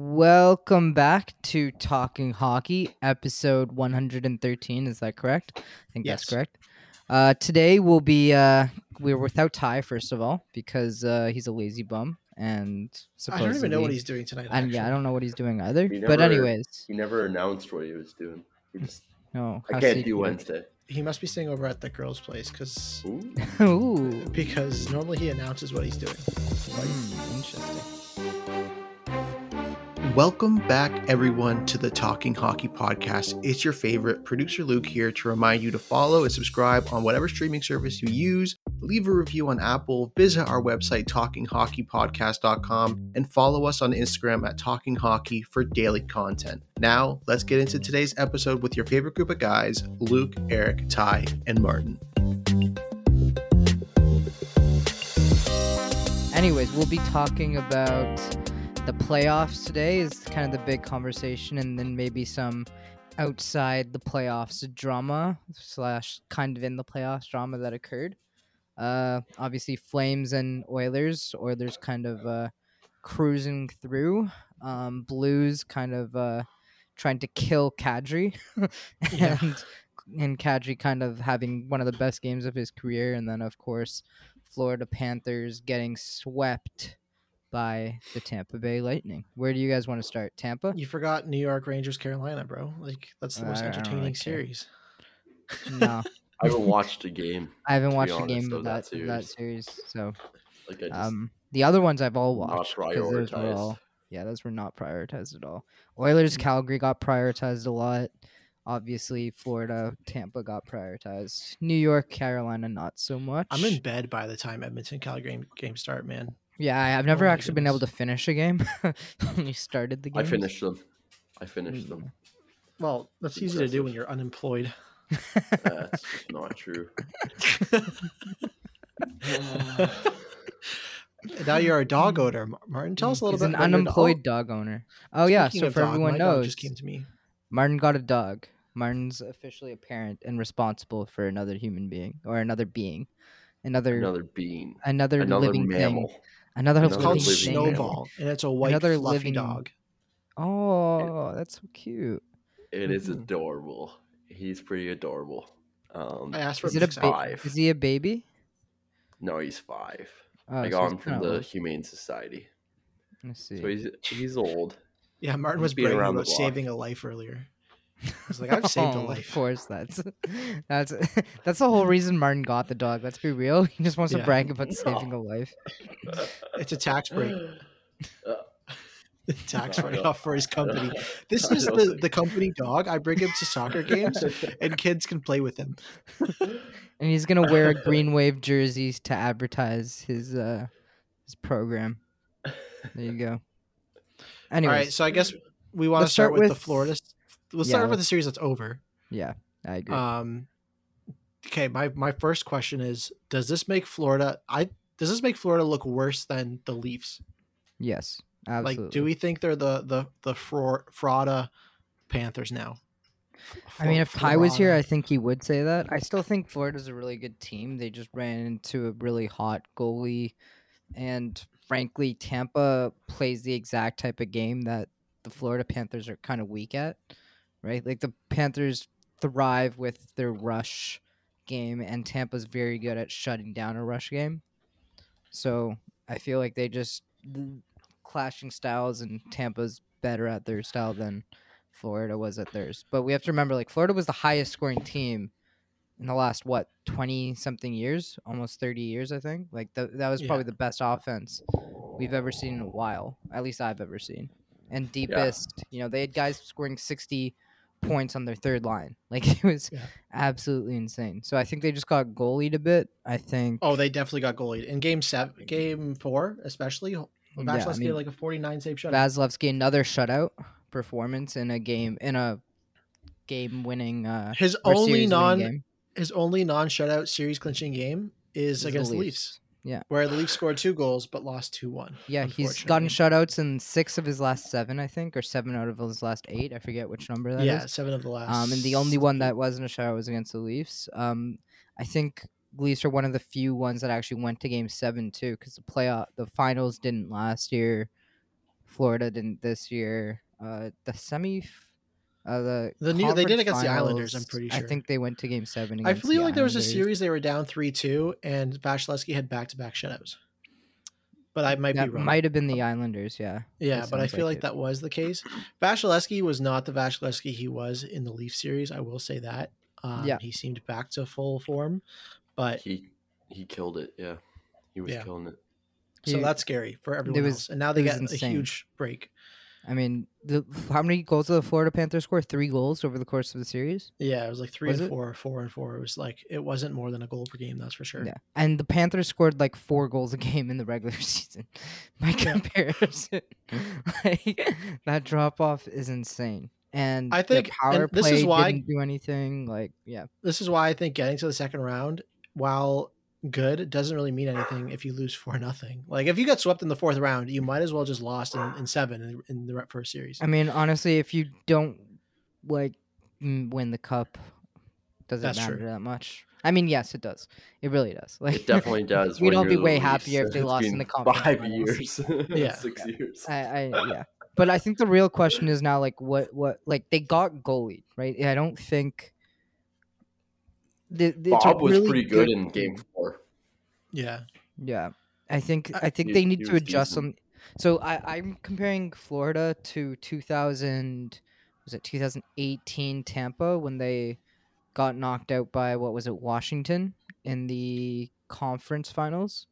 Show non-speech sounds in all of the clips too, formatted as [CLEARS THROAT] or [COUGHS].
Welcome back to Talking Hockey, episode 113. Is that correct? I think Yes. that's correct. Uh, today we'll be uh, we're without Ty first of all because uh, he's a lazy bum and I don't even know what he's doing tonight. and yeah, I don't know what he's doing either. He but anyways, He never announced what he was doing. He just no, I can't do Wednesday. He must be staying over at the girls' place because Ooh. [LAUGHS] Ooh, because normally he announces what he's doing. hmm, interesting. Welcome back, everyone, to the Talking Hockey Podcast. It's your favorite producer Luke here to remind you to follow and subscribe on whatever streaming service you use. Leave a review on Apple, visit our website, talkinghockeypodcast.com, and follow us on Instagram at Talking Hockey for daily content. Now, let's get into today's episode with your favorite group of guys Luke, Eric, Ty, and Martin. Anyways, we'll be talking about the playoffs today is kind of the big conversation, and then maybe some outside the playoffs drama slash kind of in the playoffs drama that occurred. Uh, obviously Flames and Oilers. Oilers kind of uh, cruising through. Um, Blues kind of uh, trying to kill Kadri, [LAUGHS] Yeah. and and Kadri kind of having one of the best games of his career, and then of course Florida Panthers getting swept by the Tampa Bay Lightning. Where do you guys want to start? Tampa? You forgot New York Rangers, Carolina, bro. Like, that's the most I- I entertaining really care. series. No, [LAUGHS] I haven't watched a game. I haven't be watched a game of of that that, of that series. So, Like I just um, the other ones I've all not watched. 'cause those were all, yeah, those were not prioritized at all. Oilers, Calgary got prioritized a lot. Obviously, Florida, Tampa got prioritized. New York, Carolina, not so much. I'm in bed by the time Edmonton Calgary game, game start, man. Yeah, I- I've never my actually been able to finish a game [LAUGHS] when you started the game. I finished them. I finished Mm. them. Well, that's easy to do when you're unemployed. [LAUGHS] That's not true. [LAUGHS] Now you're a dog owner, Martin. Tell us a little He's bit. an about your dog- unemployed dog owner. Oh yeah, Speaking so for dog, everyone knows, just came to me. Martin got a dog. Martin's officially a parent and responsible for another human being or another being, another another, Another being. another, Another living mammal. thing, another It's called living living thing. Snowball, and it's a white Another fluffy living- dog. Oh, that's so cute. It is Mhm. adorable. He's pretty adorable. Um, I asked for Is it a ba- five. Is he a baby? no, he's five. Oh, I got he's him from the old. Humane Society. Let's see. So he's he's old. Yeah, Martin He's was been bragging around the about block. saving a life earlier. He's like, [LAUGHS] I've saved a Oh, life. Of course, that's [LAUGHS] that's [LAUGHS] that's the whole reason Martin got the dog. Let's be real. He just wants Yeah. to brag about No. saving a life. It's a tax break. Tax No, I write off for his company. This is the, the company dog. I bring him to soccer games, and kids can play with him. And he's gonna wear a green wave jerseys to advertise his uh his program. There you go. Anyways, All right, so I guess we want to start, start with, the with- Florida. Let's Yeah, start with let's- the series that's over. yeah, I agree. Um, okay, my my first question is: Does this make Florida? I does this make Florida look worse than the Leafs? yes, absolutely. Like, do we think they're the the the fraud, frauda Panthers now? I mean, if Ty was here, I think he would say that. I still think Florida's a really good team. They just ran into a really hot goalie, and frankly, Tampa plays the exact type of game that the Florida Panthers are kind of weak at, right? Like the Panthers thrive with their rush game, and Tampa's very good at shutting down a rush game. So I feel like they just the clashing styles, and Tampa's better at their style than Florida was at theirs. But we have to remember, like Florida was the highest scoring team in the last what twenty something years, almost thirty years, I think. Like th- that was probably Yeah. the best offense we've ever seen in a while, at least I've ever seen. And deepest, you know, they had guys scoring sixty points on their third line. [LAUGHS] Like it was Yeah. absolutely insane. So I think they just got goalied a bit. I think. Oh, they definitely got goalied in game seven, game four, especially. Well, Yeah, I mean, like a 49 save shutout. Vasilevskiy another shutout performance in a game in a game winning uh His only non, his only non-shutout series clinching game is Is against the Leafs. Leafs. Yeah. Where the Leafs scored two goals but lost two one. Yeah, he's gotten shutouts in six of his last seven, I think, or seven out of his last eight. I forget which number that is. Yeah, seven of the last. Um, and the only one that wasn't a shutout was against the Leafs. Um, I think Leafs are one of the few ones that actually went to Game Seven too, because the playoff, the finals didn't last year. Florida didn't this year. Uh, the semi, uh, the The new- they did conference against the Islanders, I'm pretty sure. I think they went to Game Seven. I feel the like there was a series they were down three two, and Vasilevskiy had back to back shutouts. But I might that be wrong. It might have been the Islanders. Yeah. yeah, but I feel like like that was the case. Vasilevskiy was not the Vasilevskiy he was in the Leaf series. I will say that. Um, Yeah. he seemed back to full form, but He he killed it. Yeah, he was Yeah. killing it. so He- that's scary for everyone was- else. And now they got a huge break. I mean, the how many goals did the Florida Panthers score? Three goals over the course of the series. Yeah, it was like three Was and it? four, four and four. It was like it wasn't more than a goal per game. That's for sure. Yeah, and the Panthers scored like four goals a game in the regular [LAUGHS] season. By comparison, [LAUGHS] like that drop off is insane. And I think- power this play is why- didn't do anything. Like, yeah, This is why I think getting to the second round, while good, doesn't really mean anything if you lose four [LAUGHS] nothing. Like if you get swept in the fourth round, you might as well just lost in, in seven in, in the first series. I mean, honestly, if you don't like win the cup, doesn't That's matter true. that much? I mean, yes, it does. It really does. [LAUGHS] Like, It definitely [LAUGHS] does. We'd when all be way Leafs. happier if they lost in the conference Five finals. years. Yeah. six years. I, I yeah. But I think the real question is now like what what like they got goalie, right? I don't think the, the- it's Bob was really pretty good in Game Four. Yeah. Yeah. I think I think he- they need to adjust decent. some so I, I'm comparing Florida to 2000 was it 2018 Tampa when they got knocked out by what was it Washington in the conference finals.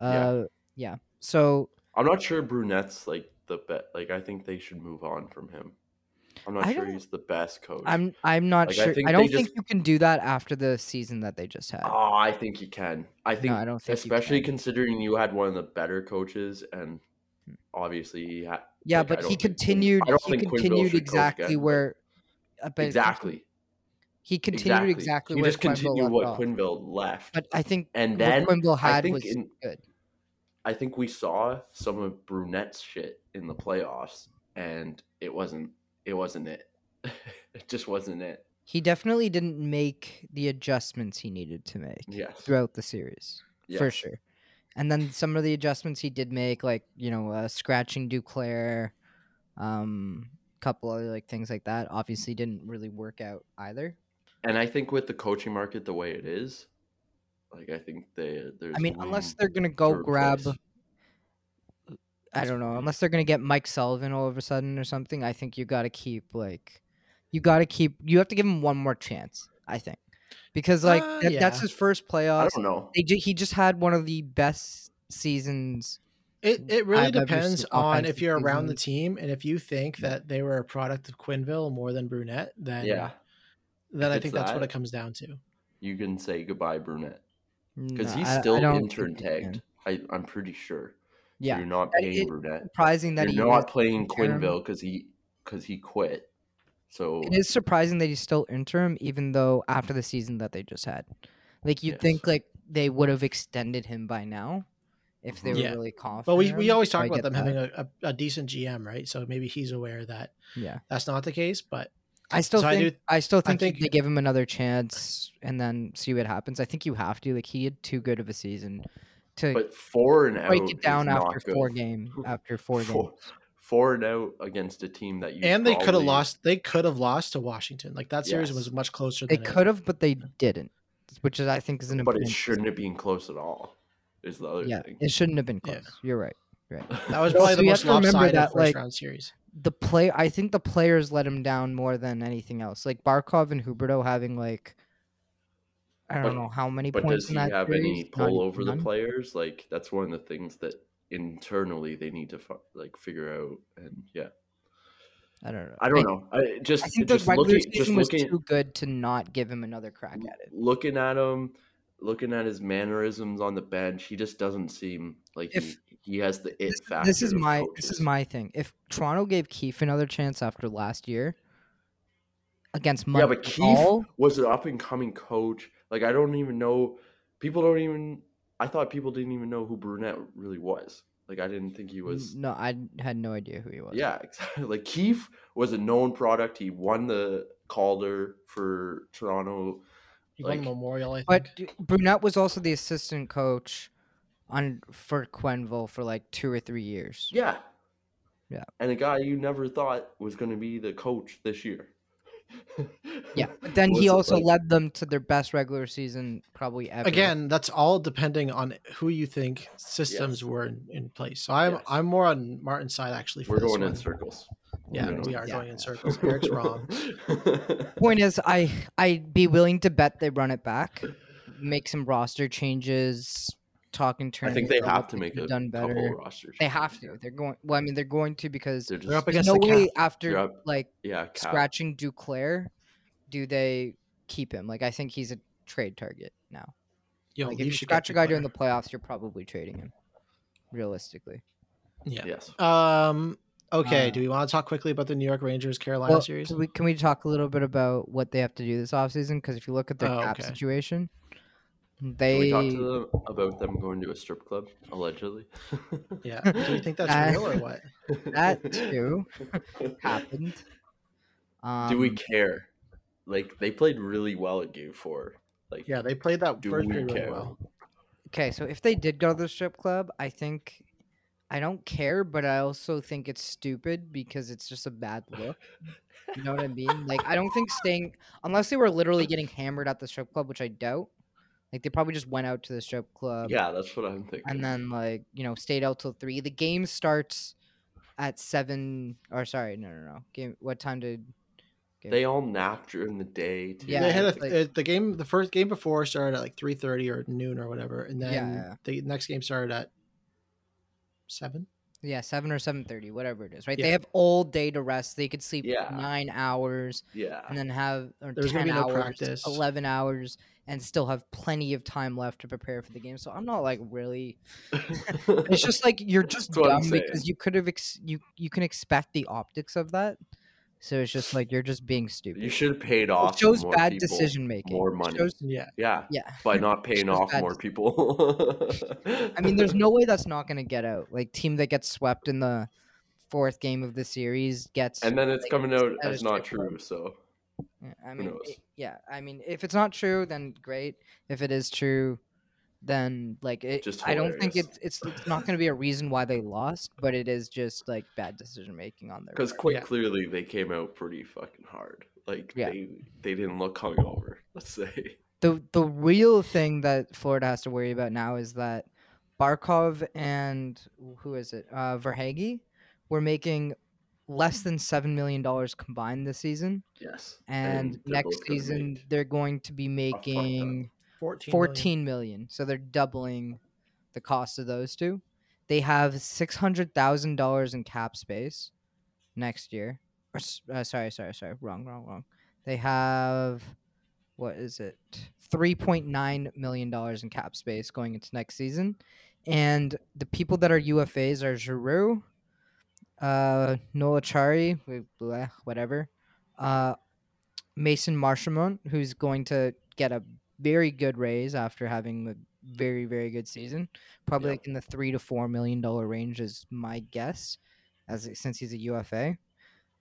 Yeah. Uh yeah. So I'm not sure Brunette's like the best. Like I think they should move on from him. I'm not I sure he's the best coach. I'm I'm not Like, I sure. I, think they don't just- think you can do that after the season that they just had. Oh, I think he can. I think, I don't think you especially can. considering you had one of the better coaches, and obviously he had. yeah, like, I but he continued. I don't He continued exactly where. uh, but exactly. He continued exactly, He where just continued left what. Quenneville left, But I think and then Quenneville I had was in, good. I think we saw some of Brunette's shit in the playoffs, and it wasn't. It wasn't it. [LAUGHS] it just wasn't it. He definitely didn't make the adjustments he needed to make Yes. throughout the series, for sure. And then some of the adjustments he did make, like you know, uh, scratching Duclair, um, couple other like things like that, obviously didn't really work out either. And I think with the coaching market the way it is, like I think they there's. I mean, unless they're gonna go grab, replace. I don't know, unless they're gonna get Mike Sullivan all of a sudden or something. I think you got to keep like, you got to keep. You have to give him one more chance. I think, because like Uh, that, that's his first I playoffs. don't know. They ju- he just had one of the best seasons. It it really I've depends on if you're around the team and if you think that they were a product of Quenneville more than Brunette, then Yeah, then If I it's think that's what it comes down to. you can say goodbye, Brunette, because No, he's I- I still intern think you can. tagged. I, I'm pretty sure. So Yeah, you're not That paying is Brunette. surprising that You're he not playing interim. Quenneville because he because he quit. So It is surprising that he's still interim, even though after the season that they just had, like you'd Yes. think like they would have extended him by now, if they were Yeah. really confident. But we, we always talk about them that. having a, a, a decent GM, right? So maybe he's aware that Yeah, that's not the case. But I still So I do- I, still I think, think- they give him another chance and then see what happens. I think you have to. Like he had too good of a season to but four and out break it down after not good. four game [LAUGHS] after four Four- games. Four and out against a team that you and they could have lost. They could have lost to Washington. Like that series Yes. was much closer. They could have, but they [LAUGHS] didn't, which is I think is an but it shouldn't have been close at all. Is the other Yeah, thing. it shouldn't have been Yeah. close. You're right. Right. [LAUGHS] That was probably also the most have to remember lopsided that, first like, round series. the play I think the players let him down more than anything else. Like Barkov and Huberdeau having like I don't But- know how many But points does in he have series. any pull over the players? Like that's one of the things that internally they need to like figure out. And yeah, I don't know. I don't know. I just I think the just regular looking just season was looking too good to not give him another crack at it. looking at him, looking at his mannerisms on the bench, he just doesn't seem like If- he, he has the it this, factor. this is my this is my thing. If Toronto gave Keefe another chance after last year against yeah, but Montreal, Keefe was an up and coming coach. Like I don't even know. People don't even. I thought people didn't even know who Brunette really was. Like I didn't think he was. no, I had no idea who he was. Yeah, exactly. [LAUGHS] Like Keefe was a known product. He won the Calder for Toronto. He Like- the Memorial, I think. But d- Brunette was also the assistant coach on for Quenneville for like two or three years. Yeah. Yeah. And a guy you never thought was going to be the coach this year. Yeah, [LAUGHS] but then he also like- led them to their best regular season probably ever. Again, that's all depending on who you think systems Yes. were in, in place. So I'm Yes. I'm more on Martin's side actually. For We're this going in circles. Yeah, We're going- are Yeah. going in circles. Eric's [LAUGHS] wrong. Point is, I I'd be willing to bet they run it back, make some roster changes, talk in I think they have to make a done couple better. of rosters. They have to. They're going. Well, I mean, they're going to because They're just They're up there's against no the way cap. after up- like yeah, cap. scratching Duclair, do they keep him? Like, I think he's a trade target now. Yo, like, if you scratch a guy during the playoffs, you're probably trading him. Realistically, Yeah. Yes. Um. Okay. Uh, do we want to talk quickly about the New York Rangers Carolina well, series? can we can we talk a little bit about what they have to do this offseason? Because if you look at their Oh, cap okay. situation, Can they we talk to them about them going to a strip club allegedly? Yeah. [LAUGHS] Do you think that's Uh, real or what? that [LAUGHS] too happened. Um, Do we care? Like they played really well at game four. Like Yeah, they played that do first we really care? well. Okay, so if they did go to the strip club, I think I don't care, but I also think it's stupid because it's just a bad look. You know what I mean? Like I don't think staying unless they were literally getting hammered at the strip club, which I doubt. Like they probably just went out to the strip club Yeah, that's what I'm thinking. and then like, you know, stayed out till 3. The game starts at 7 or sorry, no no no. Game what time did game they all napped during the day. Too. Yeah, they had a, like- uh, the game. The first game before started at like three thirty or noon or whatever, and then yeah. the next game started at seven. Yeah, 7 or 7:30, whatever it is, right? They have all day to rest. They could sleep Yeah. 9 hours. yeah. and then have or There's 10 gonna be no hours, practice. 11 hours and still have plenty of time left to prepare for the game so i'm not like really [LAUGHS] [LAUGHS] it's just like you're just That's dumb because you could have ex- you you can expect the optics of that so it's just like you're just being stupid you should have paid it off. shows more bad people decision making more money. shows- Yeah. Yeah, yeah by [LAUGHS] not paying off more people. i mean there's [LAUGHS] no way that's not going to get out like team that gets swept in the fourth game of the series gets and then it's like, coming out as not true. So Yeah, I mean, knows? it- yeah, I mean, if it's not true, then great. If it is true, then like it, Just I don't think it's it's, it's not going to be a reason why they lost, but it is just like bad decision making on their because quite Yeah. clearly they came out pretty fucking hard. Like Yeah. they they didn't look hungover. [LAUGHS] Let's say. the the real thing that Florida has to worry about now is that Barkov and who is it? Uh Verhaeghe were making less than seven million dollars combined this season, Yes. and, they're next season make they're going to be fuck ton. making. 14. 14 million. So they're doubling the cost of those two. They have $600,000 in cap space next year. Uh, sorry, sorry, sorry. Wrong, wrong, wrong. They have, what is it? $3.9 million in cap space going into next season. And the people that are UFAs are Giroux, uh, Noel Acciari, whatever, uh, Mason Marchment, who's going to get a very good raise after having a very very good season. Probably Yeah. like in the three to four million dollar range is my guess, as since he's a UFA.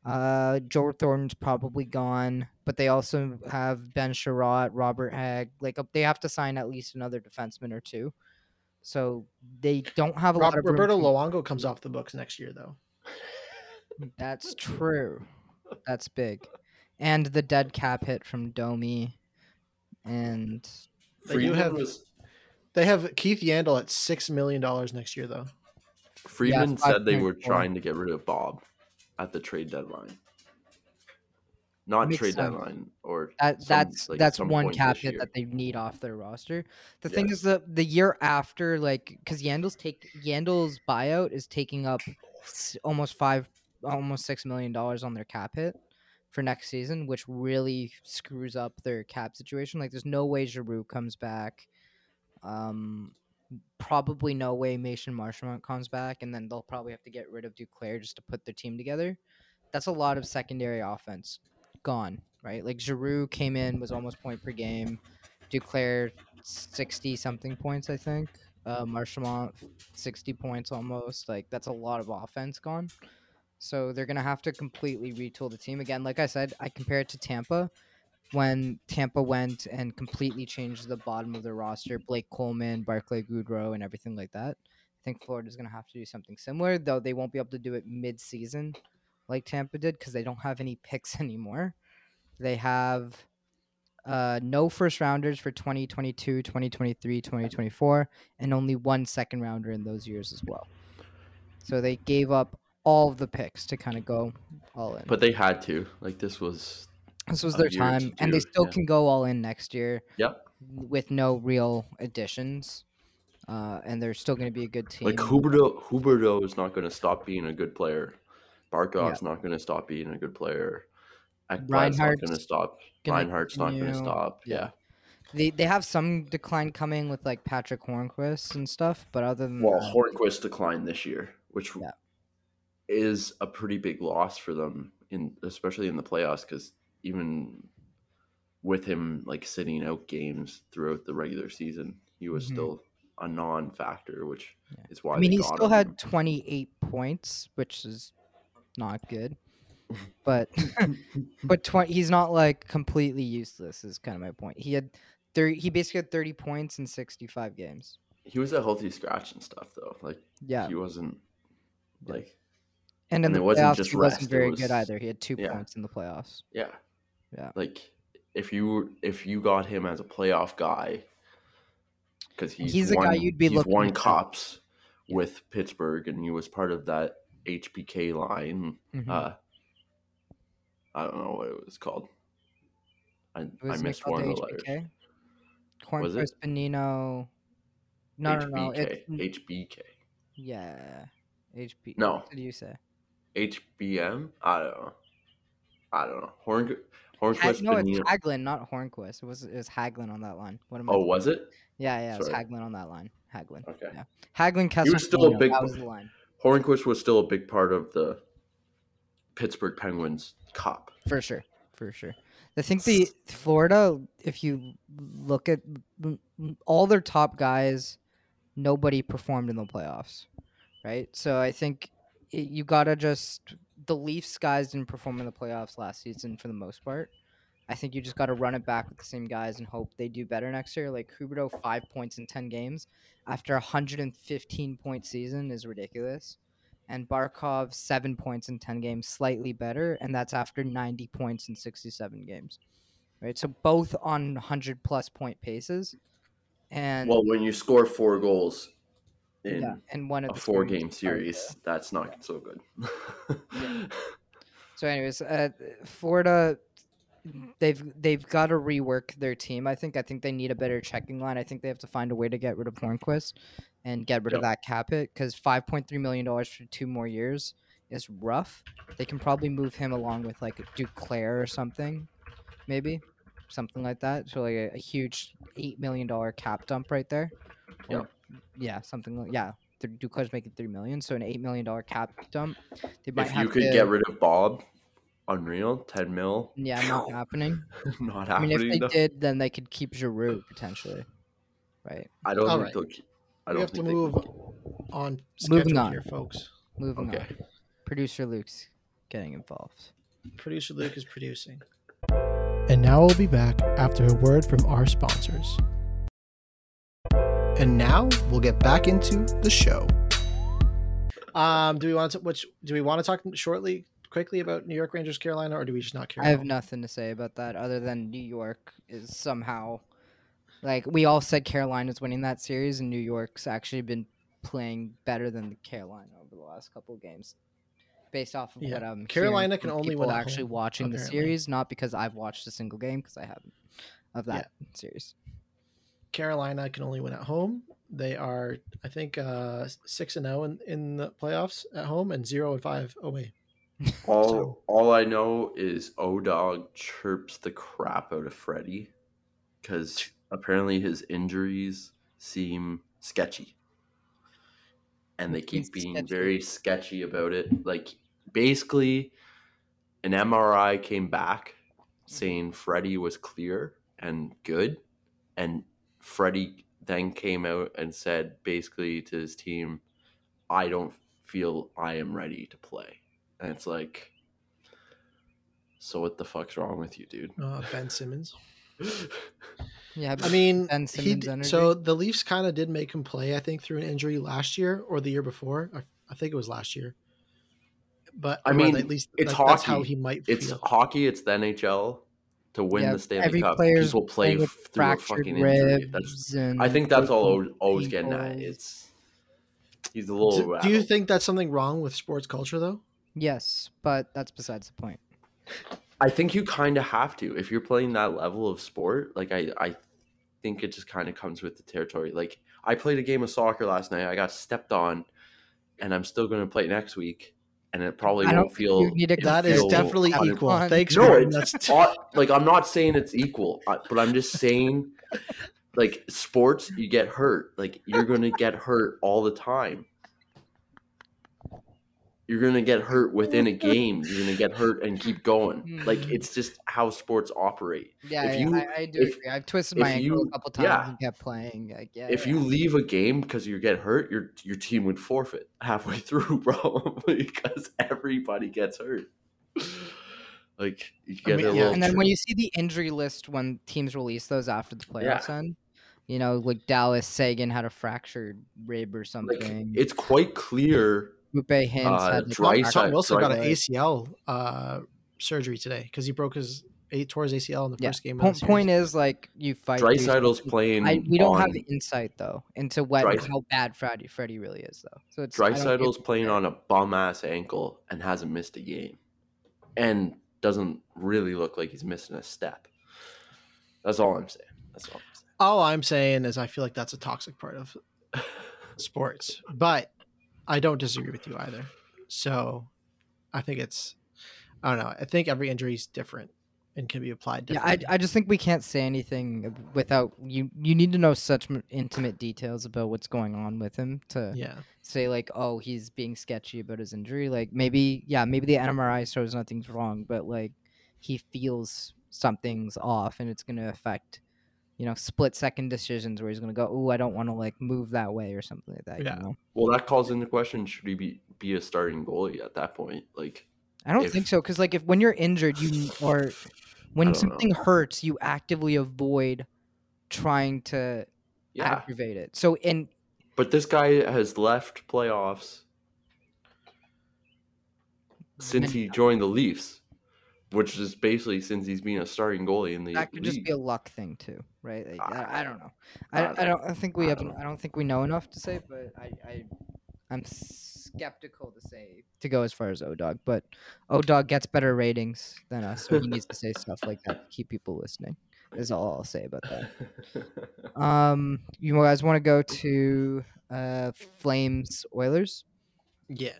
Uh, Joe Thornton's probably gone, but they also have Ben Chiarot, Robert Hagg. Like they have to sign at least another defenseman or two. So they don't have a lot of Roberto to- Luongo comes off the books next year, though. That's [LAUGHS] true. That's big. And the dead cap hit from Domi. And They do have- was They have Keith Yandle at six million dollars next year, though. Friedman said they were 5.4. trying to get rid of Bob at the trade deadline. Not Makes trade sense. deadline or that some- that's like, that's one cap hit that they need off their roster. The thing is that the year after, like, because Yandle's take Yandle's buyout is taking up almost five, almost six million dollars on their cap hit for next season, which really screws up their cap situation. Like, there's no way Giroux comes back. Um, probably no way Mason Marchment comes back, and then they'll probably have to get rid of Duclair just to put their team together. That's a lot of secondary offense gone, right? Like Giroux came in, was almost point per game. Duclair sixty something points, I think. Uh, Marchment sixty points almost. Like that's a lot of offense gone. So they're gonna have to completely retool the team again. Like I said, I compare it to Tampa when Tampa went and completely changed the bottom of their roster, Blake Coleman, Barclay Goodrow, and everything like that. I think Florida's going to have to do something similar, though they won't be able to do it mid-season like Tampa did because they don't have any picks [LAUGHS] anymore. They have uh, no first rounders for 2022, 2023, 2024, and only one second rounder in those years as well. So they gave up all of the picks to kind of go all in. But they had to. Like this was This was their time, and they still yeah. can go all in next year Yep. with no real additions. Uh, and they're still going to be a good team. Like Huberdeau Huberdeau is not gonna stop being a good player. Barkov's not gonna stop being a good player. Ekblad's not Reinhart's gonna stop. gonna Reinhart's not gonna stop. yeah. Yeah. They they have some decline coming with like Patric Hornqvist and stuff, but other than Well, that, Hornquist declined this year, which Yeah. Is a pretty big loss for them in especially in the playoffs because even with him like sitting out games throughout the regular season, he was Mhm. still a non-factor, which Yeah. is why I mean, he still him. had 28 points, which is not good. But [LAUGHS] but 20, he's not like completely useless. Is kind of my point. He had 30, he basically had 30 points in 65 games. He was a healthy scratch and stuff though. Like Yeah, he wasn't like and in and the it wasn't playoffs, just he wasn't very was- good either. He had two yeah. points in the playoffs. yeah. Yeah. Like if you if you got him as a playoff guy because he's, He's won, guy you'd be he's looking won cops with Pittsburgh and he was part of that HPK line. Mhm. Uh, I don't know what it was called. I, I Wasn't missed one of the letters. HBK? Was it? Bonino. No, no, no. HBK. It's, HBK. yeah. HP. No. What did you say? HBM? I don't know. I don't know. Horn Hornqvist no, it's Hagelin, not Hornqvist. It was it was Hagelin on that line. What am I? Oh, was it? yeah, yeah, it was sorry. Hagelin on that line. Hagelin. Okay. Yeah. Hagelin Kessler. was still a big That was the line Hornqvist was still a big part of the Pittsburgh Penguins cop. for sure, for sure. I think the Florida, if you look at all their top guys, nobody performed in the playoffs, right? So I think you gotta just the Leafs guys didn't perform in the playoffs last season for the most part. I think you just got to run it back with the same guys and hope they do better next year. Like Huberdeau, five points in ten games after a hundred and fifteen point season is ridiculous, and Barkov seven points in ten games, slightly better, and that's after ninety points in sixty-seven games. Right, so both on hundred plus point paces, and Well, when you score four goals in yeah, and one of a the four game series, that's not so good. [LAUGHS] So, anyways, uh, Florida, they've they've got to rework their team. I think I think they need a better checking line. I think they have to find a way to get rid of Hornqvist and get rid of that cap hit because five point three million dollars for two more years is rough. They can probably move him along with like Duclair or something, maybe something like that. So like a, a huge eight million dollar cap dump right there. Or- Yep. Yeah, something like yeah. Th- Duclair's making three million, so an eight million dollar cap dump. They might if have you could to, get rid of Bob, unreal, ten mil. Yeah, not [LAUGHS] happening. not happening. I mean, if they though. did, then they could keep Giroux potentially, right? I don't All think right. they'll. keep- I we don't have to think they move on Moving on. here, folks. Moving Okay. on. Producer Luke's getting involved. Producer Luke is producing. And now we'll be back after a word from our sponsors. And now we'll get back into the show. Um, do we want to which do we want to talk shortly, quickly about New York Rangers, Carolina, or do we just not care? I have nothing to say about that other than New York is somehow like we all said Carolina's winning that series, and New York's actually been playing better than Carolina over the last couple of games. Based off of Yeah. what I'm Carolina can only people win actually home, watching the series, not because I've watched a single game because I haven't of that series. Carolina can only win at home. They are, I think, uh, six and zero in, in the playoffs at home, and zero and five away. [LAUGHS] All So- all I know is O Dog chirps the crap out of Freddie because apparently his injuries seem sketchy. And they keep He's being sketchy. very sketchy about it. Like basically an MRI came back saying Freddie was clear and good. And Freddie then came out and said basically to his team, I don't feel I am ready to play. And it's like, so what the fuck's wrong with you, dude? Uh, ben Simmons. [LAUGHS] Yeah, I mean, Ben Simmons d- energy. so the Leafs kind of did make him play. I think through an injury last year or the year before. I, I think it was last year. But I mean, at least it's like, that's how hockey. he might It's feel. hockey, it's the NHL. To win Yeah, the Stanley every Cup, player's people play f- through a fucking injury. That's, I think that's all broken always, always getting at. It's he's a little. Do, do you think that's something wrong with sports culture though? Yes, but that's besides the point. I think you kind of have to if you're playing that level of sport. Like I, I think it just kind of comes with the territory. Like I played a game of soccer last night. I got stepped on, and I'm still going to play next week, and it probably I won't feel. you need to it That is feel definitely equal. Thanks, No, it's [LAUGHS] like I'm not saying it's equal, uh, but I'm just saying, like sports, you get hurt. Like you're gonna get hurt all the time. You're gonna get hurt within a [LAUGHS] game. You're gonna get hurt and keep going. Like hmm. it's just how sports operate. Yeah, If yeah, you- I, I do if- agree. I've twisted my ankle you- a couple times yeah. and kept playing. Like, yeah, If yeah. you leave a game because you get hurt, your your team would forfeit halfway [LAUGHS] through, bro, [LAUGHS] because everybody gets hurt. [SIGHS] Like you I get mean, a yeah, little. and then tri- when you see the injury list when teams release those after the playoffs end, you know, like Dallas Seguin had a fractured rib or like something. it's quite clear Roope Hintz uh, had like, a Draisaitl- fractured Tom Wilson got an leg. ACL uh, surgery today because he broke his he tore his ACL in the Yeah. first game. Of the point is like you fight. dudes. Draisaitl's playing. I, we don't have the insight though into what Dreis- how bad Freddie Freddie really is though. So it's I don't Draisaitl's playing on a bum ass ankle and hasn't missed a game, and doesn't really look like he's missing a step. That's all I'm saying. That's all. I'm saying. All I'm saying is I feel like that's a toxic part of [LAUGHS] sports, but I don't disagree with you either. So I think it's I don't know. I think every injury is different and can be applied Yeah, I. I just think we can't say anything without you. You need to know such intimate details about what's going on with him to yeah. say like, oh, he's being sketchy about his injury. Like maybe, yeah, maybe the MRI shows nothing's wrong, but like he feels something's off, and it's gonna affect, you know, split second decisions where he's gonna go, oh, I don't want to like move that way or something like that. Yeah. You know? well, that calls into question: should he be be a starting goalie at that point? Like, I don't If- think so, because like if when you're injured, you [SIGHS] or when don't know. something hurts, you actively avoid trying to yeah. aggravate it. So in But this guy has left playoffs since he joined the Leafs, which is basically since he's been a starting goalie in the that could just be a luck thing too, right? Like, I, I don't know. I I, don't I don't. I think we have. I don't think we know enough to say, but I, I I'm skeptical to say to go as far as Odog. But Odog gets better ratings than us, so he needs to say stuff like that to keep people listening. Is all I'll say about that. [LAUGHS] Um, you guys want to go to uh Flames Oilers? Yeah.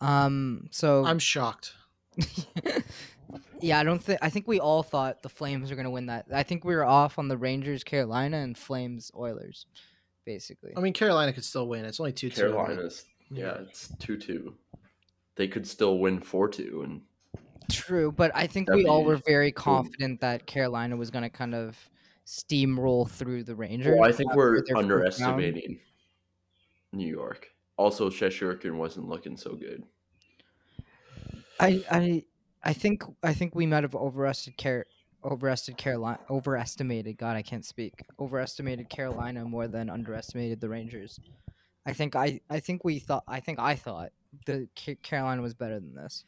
Um, so I'm shocked. [LAUGHS] yeah, I don't think I think we all thought the Flames were gonna win that. I think we were off on the Rangers, Carolina, and Flames Oilers, basically. I mean Carolina could still win. It's only two two. Carolina's yeah, it's two two. They could still win four two, and True, but I think we all were very cool. confident that Carolina was gonna kind of steamroll through the Rangers. well, I think we're their first round. underestimating New York. Also, Shesterkin wasn't looking so good. I I I think I think we might have overestimated Car- overestimated Carolina overestimated God I can't speak overestimated Carolina more than underestimated the Rangers. I think I I think we thought I think I thought the Ca- Carolina was better than this.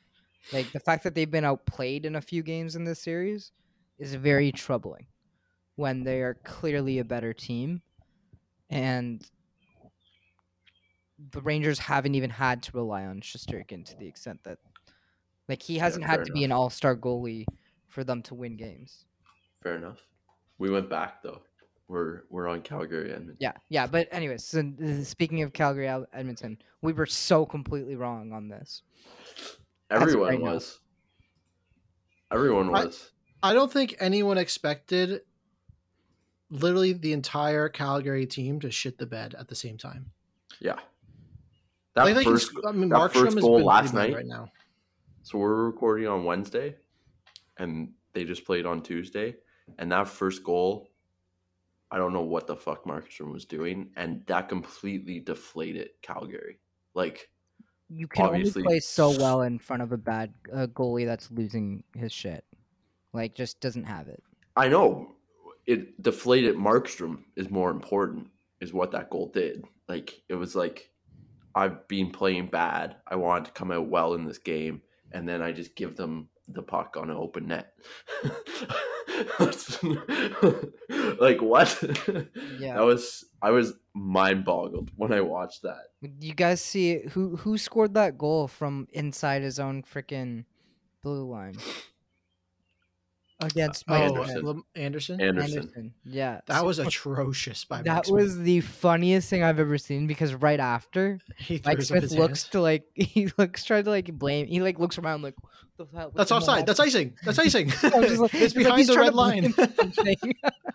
Like the fact that they've been outplayed in a few games in this series is very troubling when they are clearly a better team and the Rangers haven't even had to rely on Shesterkin to the extent that like he hasn't had fair to be an all-star goalie for them to win games. Fair enough. We went back though. We're we're on Calgary Edmonton. Yeah, yeah. But anyways, so, speaking of Calgary Al- Edmonton, we were so completely wrong on this. Everyone right now. was. Everyone was. I don't think anyone expected literally the entire Calgary team to shit the bed at the same time. Yeah. That Like, first, sc- I mean, that Markstrom first has goal been last night. right now. So we're recording on Wednesday, and they just played on Tuesday. And that first goal, I don't know what the fuck Markstrom was doing, and that completely deflated Calgary. Like, You can Obviously- only play so well in front of a bad uh, goalie that's losing his shit. Like, just doesn't have it. I know it deflated Markstrom is more important, is what that goal did. Like, it was like, I've been playing bad. I wanted to come out well in this game, and then I just give them the puck on an open net. [LAUGHS] Like what? Yeah. That was I was mind boggled when I watched that. You guys see who who scored that goal from inside his own freaking blue line against Oh, Mike Anderson. Anderson. Anderson. Anderson. Yeah, that was atrocious by that Mike Smith. was the funniest thing I've ever seen because right after He Mike Smith looks hands. to like [LAUGHS] he looks trying to like blame he like looks around like "What the hell- That's offside. That's icing. That's [LAUGHS] icing. I was just like- [LAUGHS] it's behind he's the red line.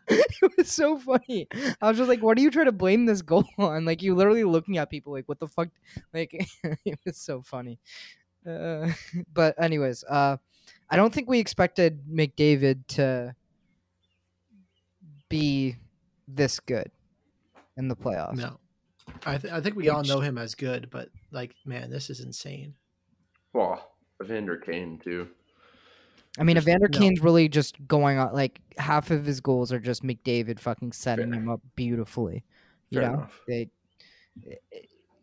it was so funny. I was just like, "What are you trying to blame this goal on?" Like you literally looking at people like, "What the fuck?" Like it was so funny. Uh, but anyways, uh, I don't think we expected McDavid to be this good in the playoffs. no, I, th- I think we all know him as good, but like, man, this is insane. Well, Evander Kane too. I mean, Just- Evander no. Kane's really just going on. Like half of his goals are just McDavid fucking setting Fair. him up beautifully. You Fair know, enough. they eh,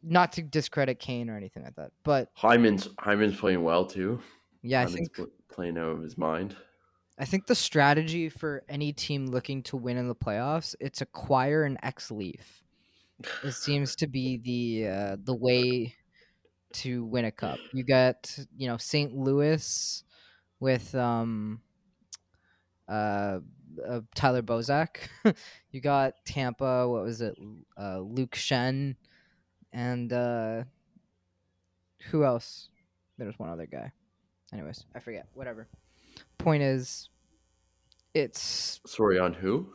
not to discredit Kane or anything like that, but Hyman's Hyman's playing well too. Yeah, I think pl- playing out of his mind. I think the strategy for any team looking to win in the playoffs it's acquire an ex Leaf. It seems to be the uh, the way to win a cup. You got you know St. Louis with um uh, uh Tyler Bozak. [LAUGHS] you got Tampa. What was it? Uh, Luke Schenn and uh, who else? There was one other guy. Anyways, I forget. Whatever. Point is, it's Sorry, on who?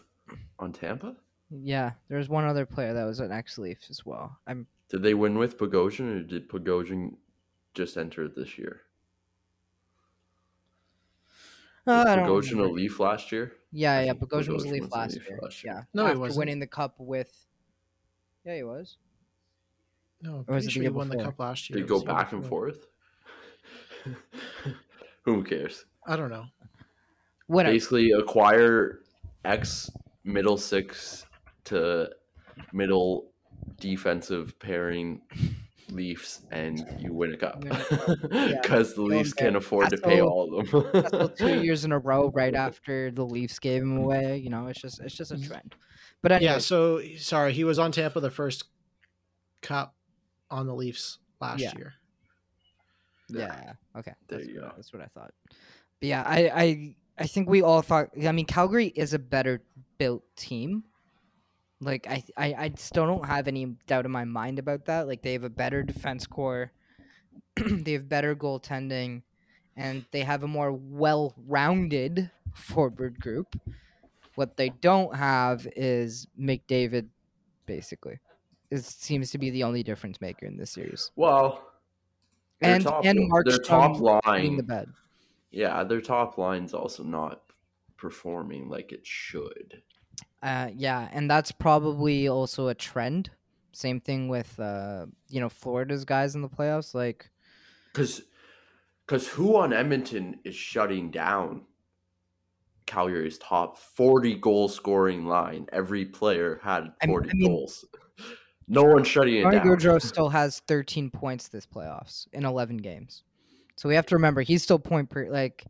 On Tampa? yeah. there was one other player that was an ex Leaf as well. I'm Did they win with Bogosian, or did Bogosian just enter this year? uh, Was I don't Bogosian a. Leaf last year? Yeah, yeah. think Bogosian was a Leaf was a last Leaf year. last year. Yeah. No, he wasn't. winning the cup with. Yeah, he was. No, I'm Or was it sure he year won the cup last year. They It go was the year back and forth. Who cares? I don't know. Whatever. Basically, acquire X middle six to middle defensive pairing Leafs, and you win a cup. Win a cup. Yeah. [LAUGHS] Because the Go Leafs there. can't afford to pay all- all of them. That's two [LAUGHS] years in a row, right after the Leafs gave him away. You know, it's just it's just a mm-hmm. trend. But anyway, Yeah. So sorry, he was on Tampa the first cup on the Leafs last Yeah. year. Yeah. Okay. There that's you what, go. That's what I thought. But yeah, I, I I think we all thought. I mean, Calgary is a better built team. Like I, I I still don't have any doubt in my mind about that. Like they have a better defense core, [CLEARS THROAT] they have better goaltending, and they have a more well-rounded forward group. What they don't have is McDavid, basically. It seems to be the only difference maker in this series. well, their And- top, and their top line, the bed. yeah, their top line's also not performing like it should. Uh, yeah, and that's probably also a trend. Same thing with uh, you know, Florida's guys in the playoffs. Like, Because because who on Edmonton is shutting down Calgary's top 40 goal scoring line? Every player had I mean- 40 I mean- goals. No one's shutting it Johnny down. Gaudreau [LAUGHS] still has 13 points this playoffs in 11 games. So we have to remember he's still point per like.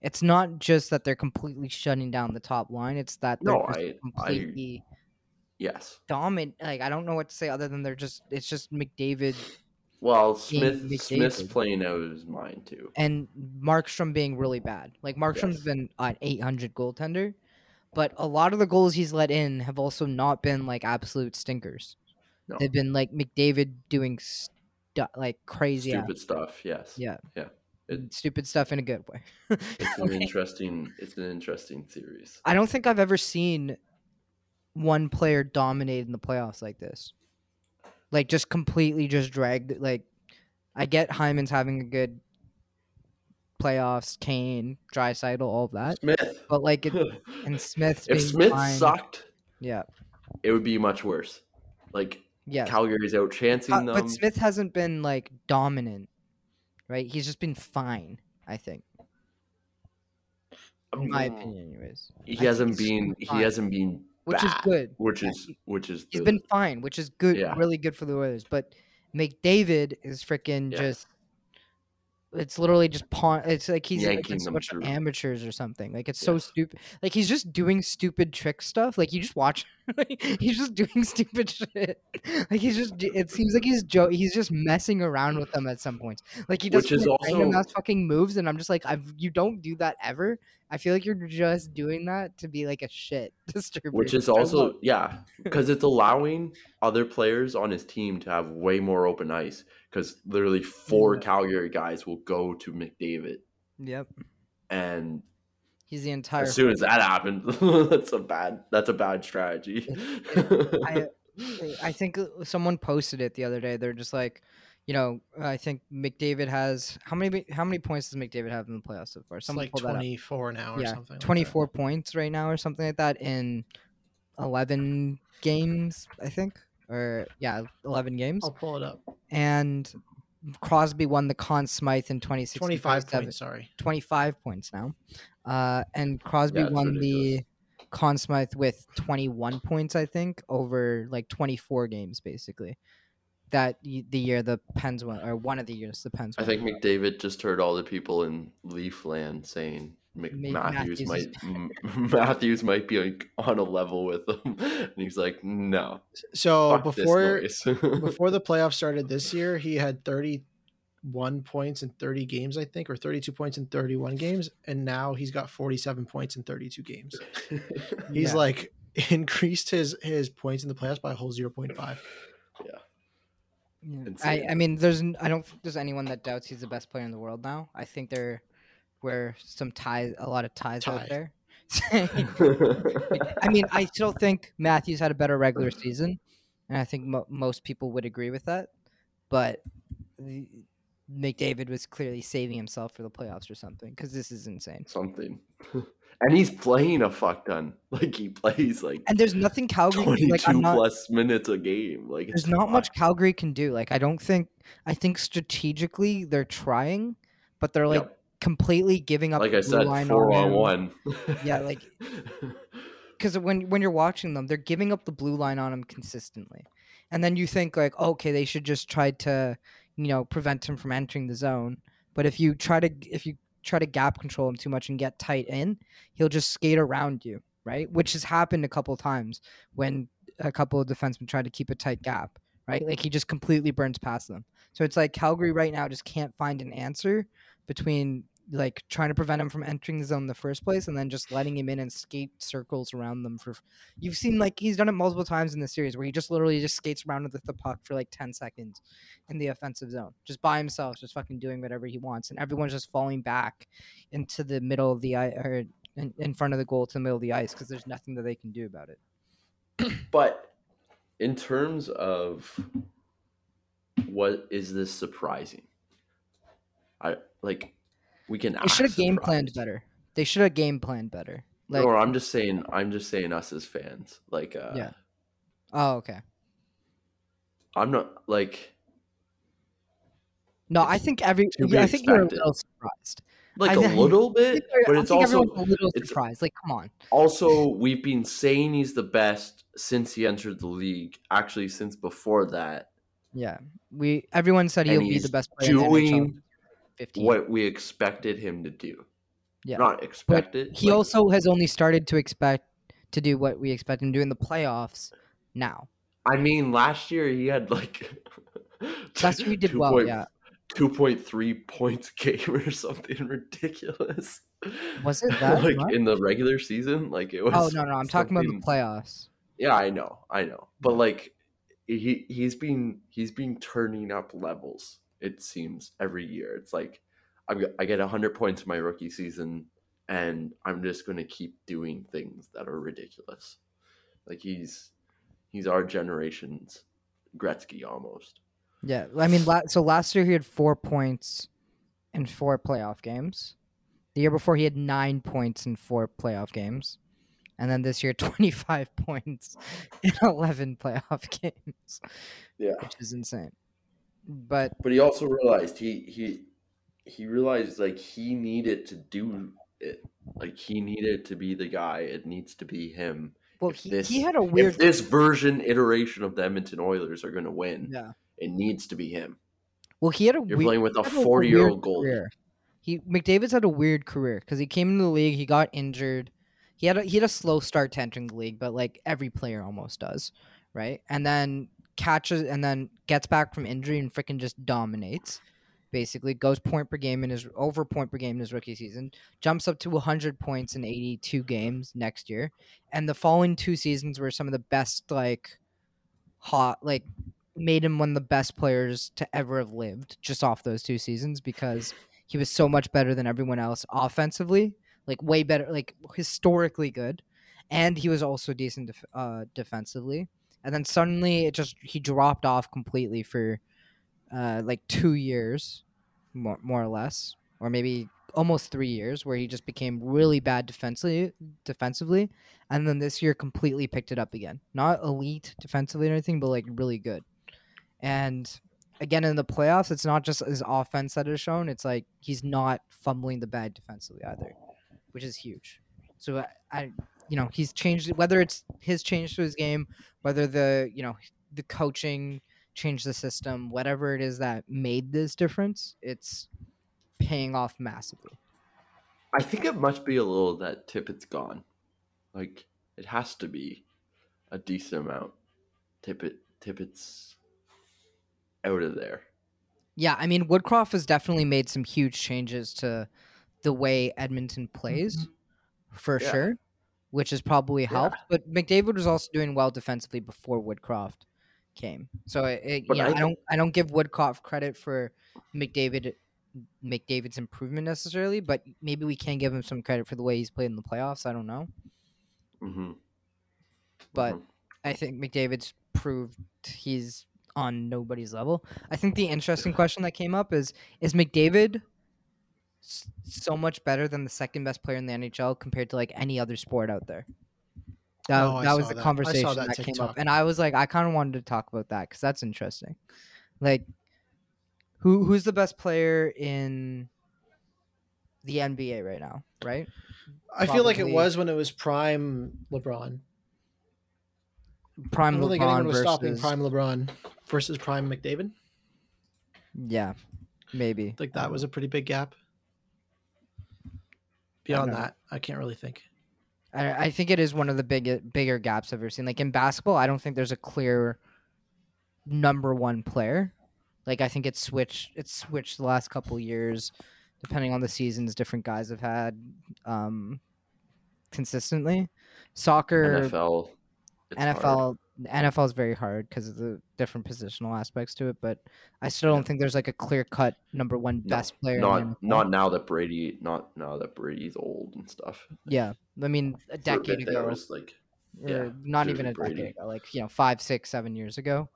It's not just that they're completely shutting down the top line; it's that they're No, I- I- completely Yes. dominant. Like I don't know what to say other than they're just. It's just McDavid Well, Smith Smith's playing out of his mind too. and Markstrom being really bad. Like Markstrom's Yes. been an 800 goaltender, but a lot of the goals he's let in have also not been like absolute stinkers. No. They've been like McDavid doing stu- like crazy, Stupid stuff. Yes. yeah, Yeah. It- stupid stuff in a good way. It's [LAUGHS] an interesting. It's an interesting series. I don't think I've ever seen one player dominate in the playoffs like this. Like just completely just dragged. Like I get Hyman's having a good playoffs, Kane, Draisaitl, all of that, Smith. but like it, [LAUGHS] and Smith's if Smith fine. sucked, yeah, it would be much worse. Like yeah. Calgary's out chancing Uh, them. but Smith hasn't been like dominant, right? He's just been fine. I think, in my opinion, anyways. he I hasn't been. He fine. hasn't been. Which is good. Which Yeah, is which is. He's the- been fine, which is good, Yeah. really good for the Oilers. But McDavid is freaking Yeah. just. It's literally just pawn. It's like he's like Yanking it's a them bunch through. of amateurs or something. Like it's so stupid. Like he's just doing stupid trick stuff. Like you just watch. [LAUGHS] like, he's just doing [LAUGHS] stupid shit. Like he's just. It seems like he's Joe. He's just messing around with them at some points. Like he does Which is also- ass fucking moves, and I'm just like, I've you don't do that ever. I feel like you're just doing that to be like a shit [LAUGHS] disturber. which is also yeah because it's allowing other players on his team to have way more open ice because literally four Yeah. Calgary guys will go to McDavid Yep. and He's the entire. as soon as that happens [LAUGHS] that's a bad that's a bad strategy I, [LAUGHS] I think uh, someone posted it the other day. They're just like, you know, I think McDavid has how many how many points does McDavid have in the playoffs so far? It's like pulled that up. 24 now or Yeah, something. like 24 points right now or something like that in 11 games, I think. Or yeah, 11 games. I'll pull it up. And Crosby won the Conn Smythe in 2016. 25 27 points, sorry. 25 points now. Uh, and Crosby Yeah, won ridiculous. the Conn Smythe with 21 points, I think, over like 24 games, basically. That the year the Pens won, or one of the years the Pens I think McDavid just heard all the people in Leafland saying Mc- May- Matthews, Matthews might [LAUGHS] [LAUGHS] Matthews might be like on a level with them, [LAUGHS] and he's like, no, So fuck before before the playoffs started this year, he had 31 points in 30 games, I think, or 32 points in 31 games, and now he's got 47 points in 32 games. He's Yeah. like increased his his points in the playoffs by a whole 0.5. Yeah. I. I mean, there's I don't think there's anyone that doubts he's the best player in the world now. I think there were some ties, a lot of ties out there. [LAUGHS] [LAUGHS] I mean, I still think Matthews had a better regular mm-hmm. season, and I think mo- most people would agree with that. But the- McDavid was clearly saving himself for the playoffs or something because this is insane. something. [LAUGHS] And he's playing a fuck ton. Like he plays like And there's nothing Calgary can- 22 like not, plus minutes a game. Like there's not much. Calgary can do. Like I don't think I think strategically they're trying, but they're like Yep. Completely giving up. Like the I said, line four on on him. one. Yeah, like [LAUGHS] because when when you're watching them, they're giving up the blue line on him consistently, and then you think like, okay, they should just try to, you know, prevent him from entering the zone. But if you try to if you try to gap control him too much and get tight in, he'll just skate around you, right? Which has happened a couple times when a couple of defensemen try to keep a tight gap, right? Like he just completely burns past them. So it's like Calgary right now just can't find an answer between like trying to prevent him from entering the zone in the first place and then just letting him in and skate circles around them for you've seen like he's done it multiple times in the series where he just literally just skates around with the puck for like 10 seconds in the offensive zone just by himself just fucking doing whatever he wants and everyone's just falling back into the middle of the ice or in, in front of the goal to the middle of the ice because there's nothing that they can do about it [COUGHS] But in terms of what is this surprising? I like we can. they should have game planned better they should have game planned better like or I'm just saying, I'm just saying us as fans. Like, uh, Yeah. oh okay I'm not like no i think every yeah, i think you're a little surprised like I a little bit, but it's also a little surprised like come on also we've been saying he's the best since he entered the league. Actually, since before that, Yeah, we everyone said he'll be the best player in the NHL. doing 15. what we expected him to do. Yeah. not expected. he like, also has only started to expect to do what we expect him to do in the playoffs now. I mean, last year he had like [LAUGHS] Last year he did well, yeah. two point three points game or something ridiculous. Was it [LAUGHS] that like much? in the regular season? Like it was. Oh no, no, I'm talking about the playoffs. Yeah, I know, I know, but like he he's been he's been turning up levels. It seems every year. It's like I'm, I get hundred points in my rookie season, and I'm just going to keep doing things that are ridiculous. Like he's he's our generation's Gretzky almost. Yeah, I mean, so last year he had four points in four playoff games. The year before he had nine points in four playoff games, and then this year [LAUGHS] twenty five points in eleven playoff [LAUGHS] games, Yeah. which is insane. But But he also realized he he he realized like he needed to do it. Like he needed to be the guy. It needs to be him. well, he, this- he had a weird If this version iteration of the Edmonton Oilers are going to win, yeah. it needs to be him. Well, he had a You're weird, playing with a he 40 year old weird goalie. career. He McDavid's had a weird career because he came into the league, he got injured. He had a, he had a slow start to entering the league, but like every player almost does, right? And then catches and then gets back from injury and freaking just dominates. Basically, goes point per game in his over point per game in his rookie season, jumps up to 100 points in 82 games next year, and the following two seasons were some of the best like hot like made him one of the best players to ever have lived just off those two seasons because he was so much better than everyone else offensively, like way better, like historically good, and he was also decent def- uh, defensively. And then suddenly it just he dropped off completely for uh, like two years, more more or less, or maybe almost three years, where he just became really bad defensively, defensively, and then this year completely picked it up again. Not elite defensively or anything, but like really good. And again in the playoffs, it's not just his offense that is shown; it's like he's not fumbling the bag defensively either, which is huge. So I, I you know, he's changed whether it's his change to his game, whether the you know the coaching changed the system, whatever it is that made this difference, it's paying off massively. I think it must be a little that Tippett's gone. Like it has to be a decent amount. Tippett Tippett's out of there. Yeah, I mean Woodcroft has definitely made some huge changes to the way Edmonton plays, mm-hmm. for Yeah. sure, which has probably Yeah. helped. But McDavid was also doing well defensively before Woodcroft came. So it, it, you know, I I don't I don't give Woodcroft credit for McDavid McDavid's improvement necessarily, but maybe we can give him some credit for the way he's played in the playoffs. I don't know, Mm-hmm. but I think McDavid's proved he's on nobody's level. I think the interesting question that came up is is McDavid so much better than the second best player in the NHL compared to like any other sport out there? That, Oh, that was the that. Conversation that that, came up, and I was like, I kind of wanted to talk about that because that's interesting. Like, who who's the best player in the NBA right now? Right? I feel like it was when it was prime LeBron. Prime I don't think LeBron anyone was stopping prime LeBron versus prime McDavid. yeah, maybe. Like that was a pretty big gap. Beyond that, I can't really think. I, I think it is one of the big bigger gaps I've ever seen. Like in basketball, I don't think there's a clear number one player. Like I think it's switched. It's switched the last couple years, depending on the seasons. Different guys have had um, consistently. Soccer, NFL. it's hard. NFL, NFL is very hard because of the different positional aspects to it. But I still don't think there's like a clear cut number one No, best player. Not not now that Brady not now that Brady's old and stuff. Yeah, I mean a a decade there ago. was like Yeah, not even a Brady. decade ago, like you know, five, six, seven years ago.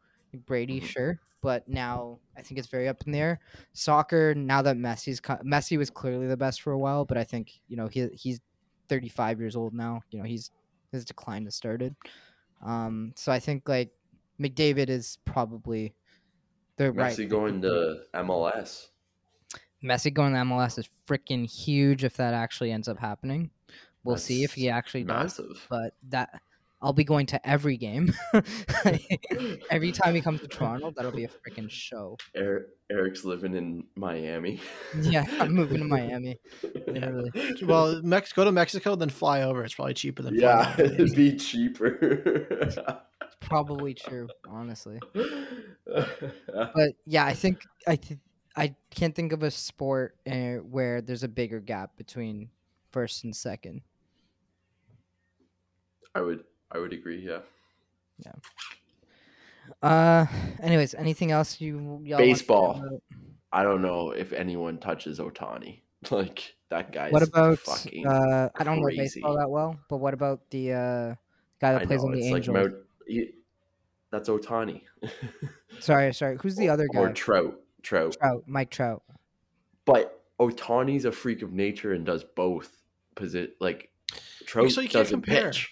Brady, Mhm. sure, but now I think it's very up in the air. Soccer, now that Messi's Messi was clearly the best for a while, but I think you know he he's 35 years old now. You know he's his decline has started. Um, so I think like McDavid is probably the right. Messi going to MLS. Messi going to MLS is freaking huge if that actually ends up happening. We'll see if he That's actually does Massive. but that I'll be going to every game. [LAUGHS] every time he comes to Toronto, that'll be a freaking show. Eric, Eric's living in Miami. Yeah, [LAUGHS] I'm moving to Miami. yeah. Literally. Well, Mex- go to Mexico, then fly over. It's probably cheaper than Yeah, [LAUGHS] flying. it'd be cheaper. Probably true, honestly. But yeah, I think I th- I can't think of a sport uh, where there's a bigger gap between first and second. I would I would agree, yeah. Yeah. Uh, anyways, anything else you y'all want to Baseball. about? I don't know if anyone touches Ohtani. [LAUGHS] Like that guy's What about fucking uh? I don't know baseball that well, but what about the uh guy that I plays know on the it's like Mount, he, that's Ohtani [LAUGHS] Sorry, sorry. Who's the other guy? or guy? Trout. Trout. Trout, Mike Trout. But Ohtani's a freak of nature and does both. Posi- like Trout So you can't doesn't compare. pitch.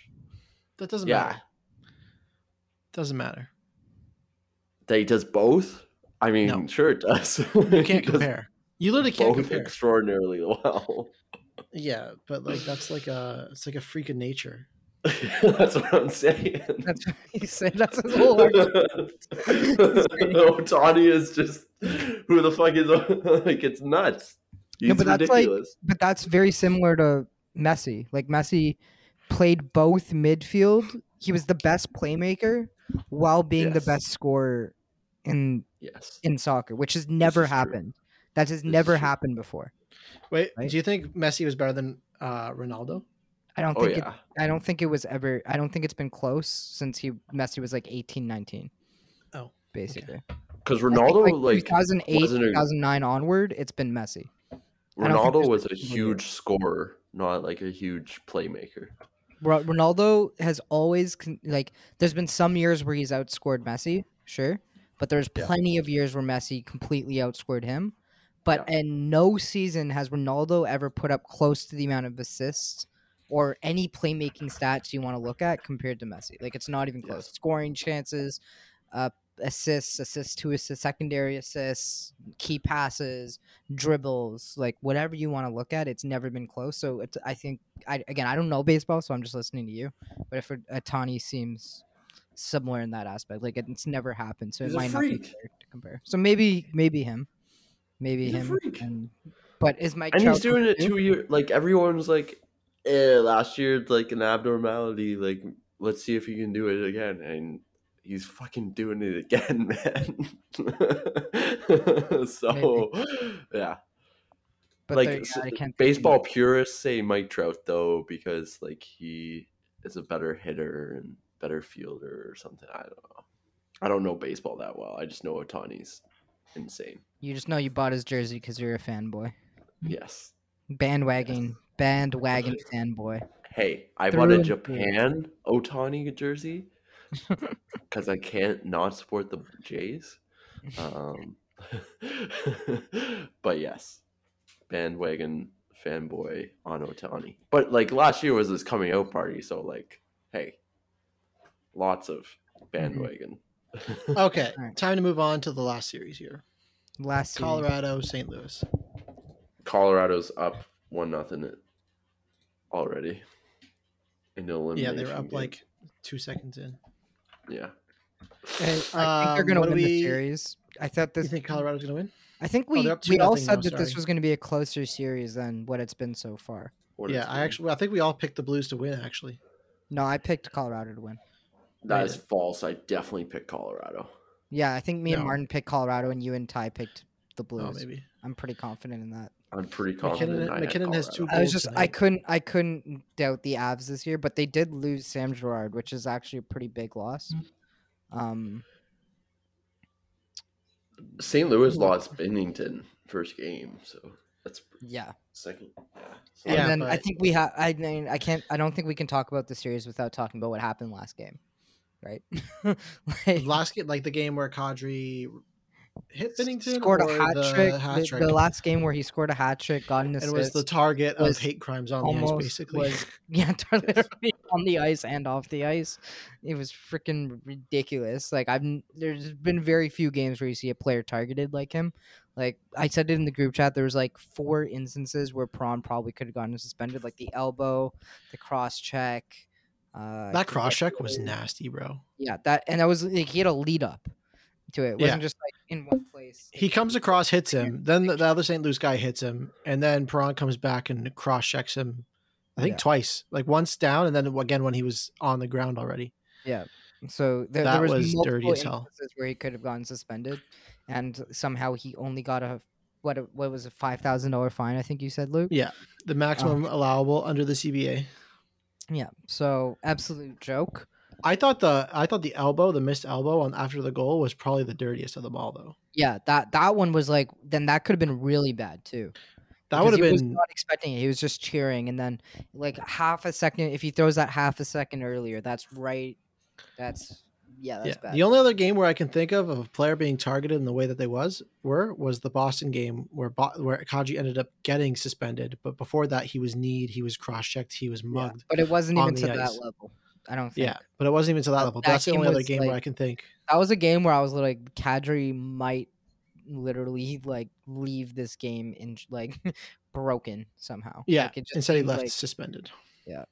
That doesn't Yeah. matter. Doesn't matter. That he does both. I mean, No. sure it does. [LAUGHS] You can't compare. You literally can't both compare. extraordinarily well. [LAUGHS] Yeah, but like that's like a it's like a freak of nature. [LAUGHS] That's what I'm saying. That's what he said. That's his whole argument. Ohtani is just who the fuck is like it's nuts. He's No, but that's like- But that's very similar to Messi. Like Messi played both midfield. He was the best playmaker while being the best scorer in yes. in soccer, which has never is true. happened. That has is never happened before. Wait, Right? do you think Messi was better than uh, Ronaldo? I don't Oh think it yeah. I don't think it was ever I don't think it's been close since he Messi was like 18, 19. Oh, basically. Because Ronaldo like 2008, wasn't a- 2009 onward, it's been Messi. I don't think Ronaldo was a huge scorer, not like a huge playmaker. Ro- Ronaldo has always like. There's been some years where he's outscored Messi, sure, but there's Yeah. plenty of years where Messi completely outscored him. But in no season has Ronaldo ever put up close to the amount of assists or any playmaking stats you want to look at compared to Messi. Like it's not even close. Yes. Scoring chances, uh, assists, assists to assists, secondary assists, key passes, dribbles, like whatever you want to look at, it's never been close. So it's, I think I again I don't know baseball, so I'm just listening to you. But if Ohtani seems similar in that aspect, like it's never happened, so He's it might not be freak. fair to compare. So maybe maybe him, maybe He's a him. freak. And, but is Mike And Trout he's doing it two years. Like everyone's like, eh, last year like an abnormality. Like let's see if he can do it again. And he's fucking doing it again, [LAUGHS] man. [LAUGHS] so yeah, But like s- yeah, I can't think of baseball purists say Mike Trout though because like he is a better hitter and better fielder or something. I don't know. I don't know baseball that well. I just know Ohtani's insane. You just know you bought his jersey because you're a fanboy, Yes. bandwagon, bandwagon fanboy. Hey, I Through bought a. Japan Ohtani jersey [LAUGHS] because I can't not support the Jays. Um, [LAUGHS] but yes, bandwagon fanboy on Ohtani. But like last year was his coming out party, so like, hey, lots of bandwagon. Okay, [LAUGHS] Alright. time to move on to the last series here. Last series. Colorado, St. Louis. Colorado's up one nothing already. In the Yeah, they were up game. like two seconds in. Yeah. Hey, I think they're Um, gonna what win do the we- series. I thought this. You think Colorado's gonna win? I think Oh, we they're we all said now, that this was going to be a closer series than what it's been so far. What yeah, I actually, I think we all picked the Blues to win. Actually, No, I picked Colorado to win. That is false. I definitely picked Colorado. Yeah, I think me and Martin picked Colorado, and you and Ty picked the Blues. oh maybe. I'm pretty confident in that. I'm pretty confident. MacKinnon- MacKinnon has two Colorado. I was goals just I couldn't I couldn't doubt the Avs this year, but they did lose Sam Girard, which is actually a pretty big loss. Um, St. Louis lost Binnington first game, so that's yeah, second. Yeah. So and Yeah, then I think we have. I mean, I can't. I don't think we can talk about the series without talking about what happened last game, right? [LAUGHS] like, Last game, like the game where Kadri hit Binnington scored a hat the trick. the, the last game where he scored a hat trick, got an assist. was the target was of hate crimes on the ice, basically. was [LAUGHS] yeah [LAUGHS] literally [LAUGHS] on the ice and off the ice it was freaking ridiculous like i've there's been very few games where you see a player targeted like him like i said it in the group chat there was like four instances where Perron probably could have gotten suspended like the elbow the cross check uh that cross check was nasty, bro. yeah that and that was like he had a lead up to it it wasn't just like in one place He comes across, hits him. Then the, the other St. Louis guy hits him, and then Perron comes back and cross checks him. I think Yeah. twice, like once down, and then again when he was on the ground already. Yeah. So there, That there was, was dirty multiple as hell. instances where he could have gotten suspended, and somehow he only got a what? a- What was a five thousand dollar fine? I think you said, Luke. Yeah, the maximum um, allowable under the CBA. Yeah. So absolute joke. I thought the I thought the elbow, the missed elbow on after the goal was probably the dirtiest of them all, though. Yeah. That that one was like. Then that could have been really bad too. That would have he was been not expecting it. He was just cheering, and then like half a second, if he throws that half a second earlier, that's right. That's yeah, that's yeah. bad. The only other game where I can think of of a player being targeted in the way that they was were was the Boston game where Bo- where Kadri ended up getting suspended, but before that he was kneed, he was cross checked, he was Yeah, mugged. but it wasn't even to the that level. I don't think. Yeah, but it wasn't even to that That- level. that That's the only other game where I can think. That was a game where I was like, Kadri might literally like leave this game in like [LAUGHS] broken somehow. Yeah, Like, instead he left like- suspended. Yeah.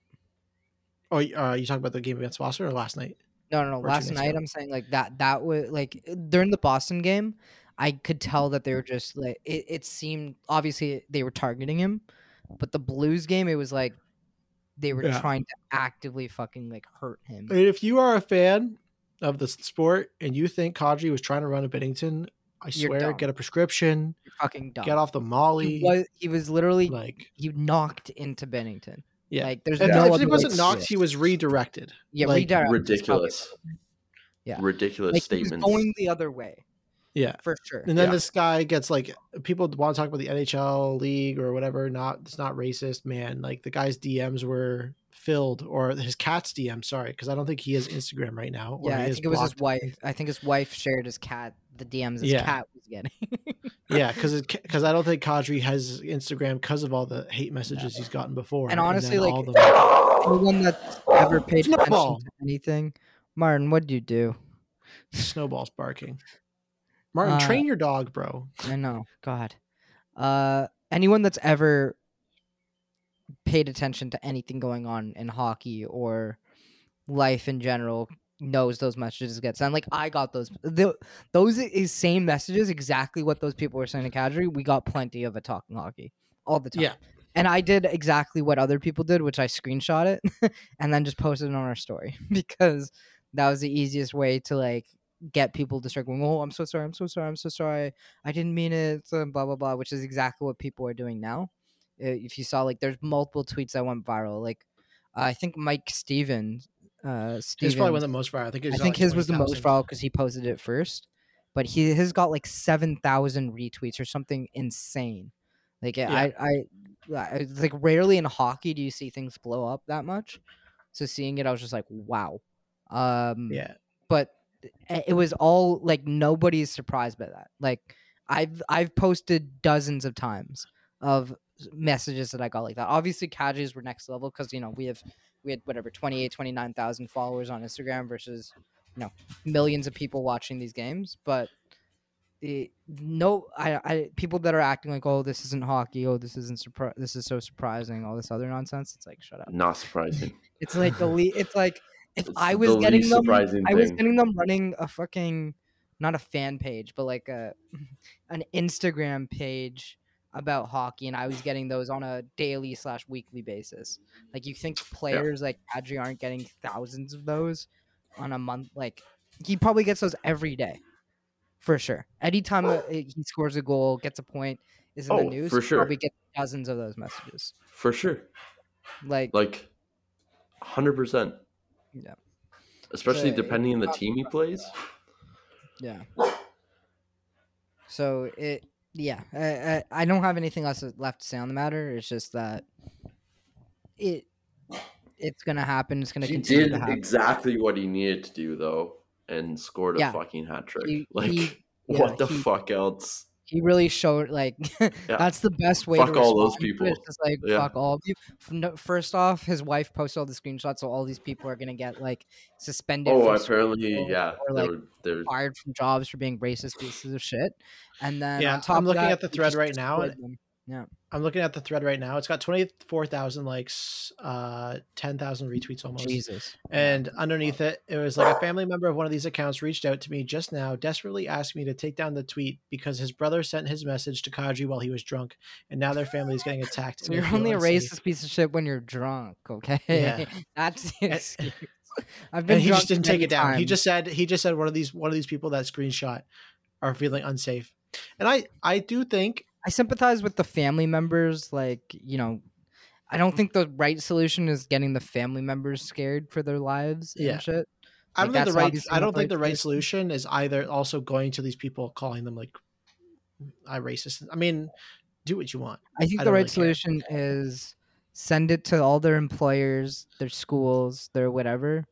Oh, uh, you talking about the game against Boston or last night? No, no, no. Or Last night, ago. I'm saying like that. That was like during the Boston game, I could tell that they were just like it. It seemed obviously they were targeting him, but the Blues game, it was like they were Yeah. trying to actively fucking like hurt him. If you are a fan of the sport and you think Kadri was trying to run a Binnington, I You're swear, dumb. get a prescription, You're fucking dumb. get off the Molly. He was, he was literally like, you knocked into Binnington. yeah. Like there's if, no if he wasn't to knocked, it. he was redirected. yeah, like, redirect is probably- ridiculous. Yeah. Ridiculous Like he was statements. going the other way Yeah. for sure. And then Yeah. this guy gets like people want to talk about the NHL league or whatever. Not it's not racist, man. Like the guy's DMs were filled, or his cat's DM. Sorry, because I don't think he has Instagram right now. or Yeah, I think it was his wife. I think his wife shared his cat the DMs his Yeah. cat was getting. Yeah, because because [LAUGHS] I don't think Kadri has Instagram because of all the hate messages he's gotten before. And honestly, then like, the- Anyone that's ever [LAUGHS] paid attention to anything, Martin, what'd you do? snowballs barking. Martin, Uh, train your dog, bro. I know, God. Uh, anyone that's ever paid attention to anything going on in hockey or life in general knows those messages get sent. Like I got those. The, those is same messages, exactly what those people were saying to Kadri. We got plenty of a talking hockey all the time. Yeah. And I did exactly what other people did, which I screenshot it [LAUGHS] and then just posted it on our story [LAUGHS] because that was the easiest way to like get people to start going, "Oh, I'm so sorry, I'm so sorry, I'm so sorry, I didn't mean it," blah blah blah, which is exactly what people are doing now. If you saw, like, there's multiple tweets that went viral. Like, I think Mike Stevens, uh, Stevens, probably one of the most viral. I think, I think like, his was the most 20,000. viral because he posted it first, but he has got like seven thousand retweets or something insane. Like Yeah. I, I, I, like rarely in hockey do you see things blow up that much. So seeing it, I was just like, wow. Um, Yeah, but it was all like nobody's surprised by that. Like I've I've posted dozens of times of messages that I got like that. Obviously, Kadri's were next level because you know we have we had whatever 28, 29,000 followers on Instagram versus you know millions of people watching these games. But the no, I, I people that are acting like oh this isn't hockey, oh this isn't surpri- this is so surprising, all this other nonsense. It's like shut up. Not surprising. [LAUGHS] It's like the le- It's like if It's I the was getting them, I was getting them running a fucking not a fan page, but like a [LAUGHS] an Instagram page about hockey, and I was getting those on a daily slash weekly basis. Like you think players like Kadri aren't getting thousands of those on a month? Like he probably gets those every day, for sure. Anytime uh, he scores a goal, gets a point, is in the Oh, news, for he sure. probably gets dozens of those messages. For sure. Like, Like, 100%. Yeah. Especially So, depending on the um, team he plays. Yeah. So it, yeah, I, I, I don't have anything else left to say on the matter. It's just that it, it's gonna happen. It's gonna He continue did to happen. exactly what he needed to do, though, and scored a Yeah. fucking hat trick. He- like, he- [LAUGHS] yeah, what the he- fuck else? He really showed like [LAUGHS] that's the best way. To fuck to all those respond to it, people. Just like Yeah. fuck all of you. First off, his wife posted all the screenshots, so all these people are gonna get like suspended. Oh, from apparently, yeah. or, They like, were, they were, fired from jobs for being racist pieces of shit. And then Yeah, on top I'm of looking that, at the thread right now, destroyed them. I'm looking at the thread right now. It's got 24,000 likes, uh, 10,000 retweets almost. Jesus. And underneath it, it was like a family member of one of these accounts reached out to me just now, desperately asked me to take down the tweet because his brother sent his message to Kadri while he was drunk, and now their family is getting attacked. [LAUGHS] So you're only a unsafe." racist piece of shit when you're drunk, okay? Yeah. [LAUGHS] That's the excuse. [LAUGHS] I've been And he just didn't take it down. He just said he just said one of these one of these people that screenshot are feeling unsafe. And I I do think I sympathize with the family members. Like, you know, I don't think the right solution is getting the family members scared for their lives Yeah. and shit. I don't think the right I don't think the right solution. is either also going to these people calling them like I racist. I mean, do what you want. I think I the right really care. solution is send it to all their employers, their schools, their whatever,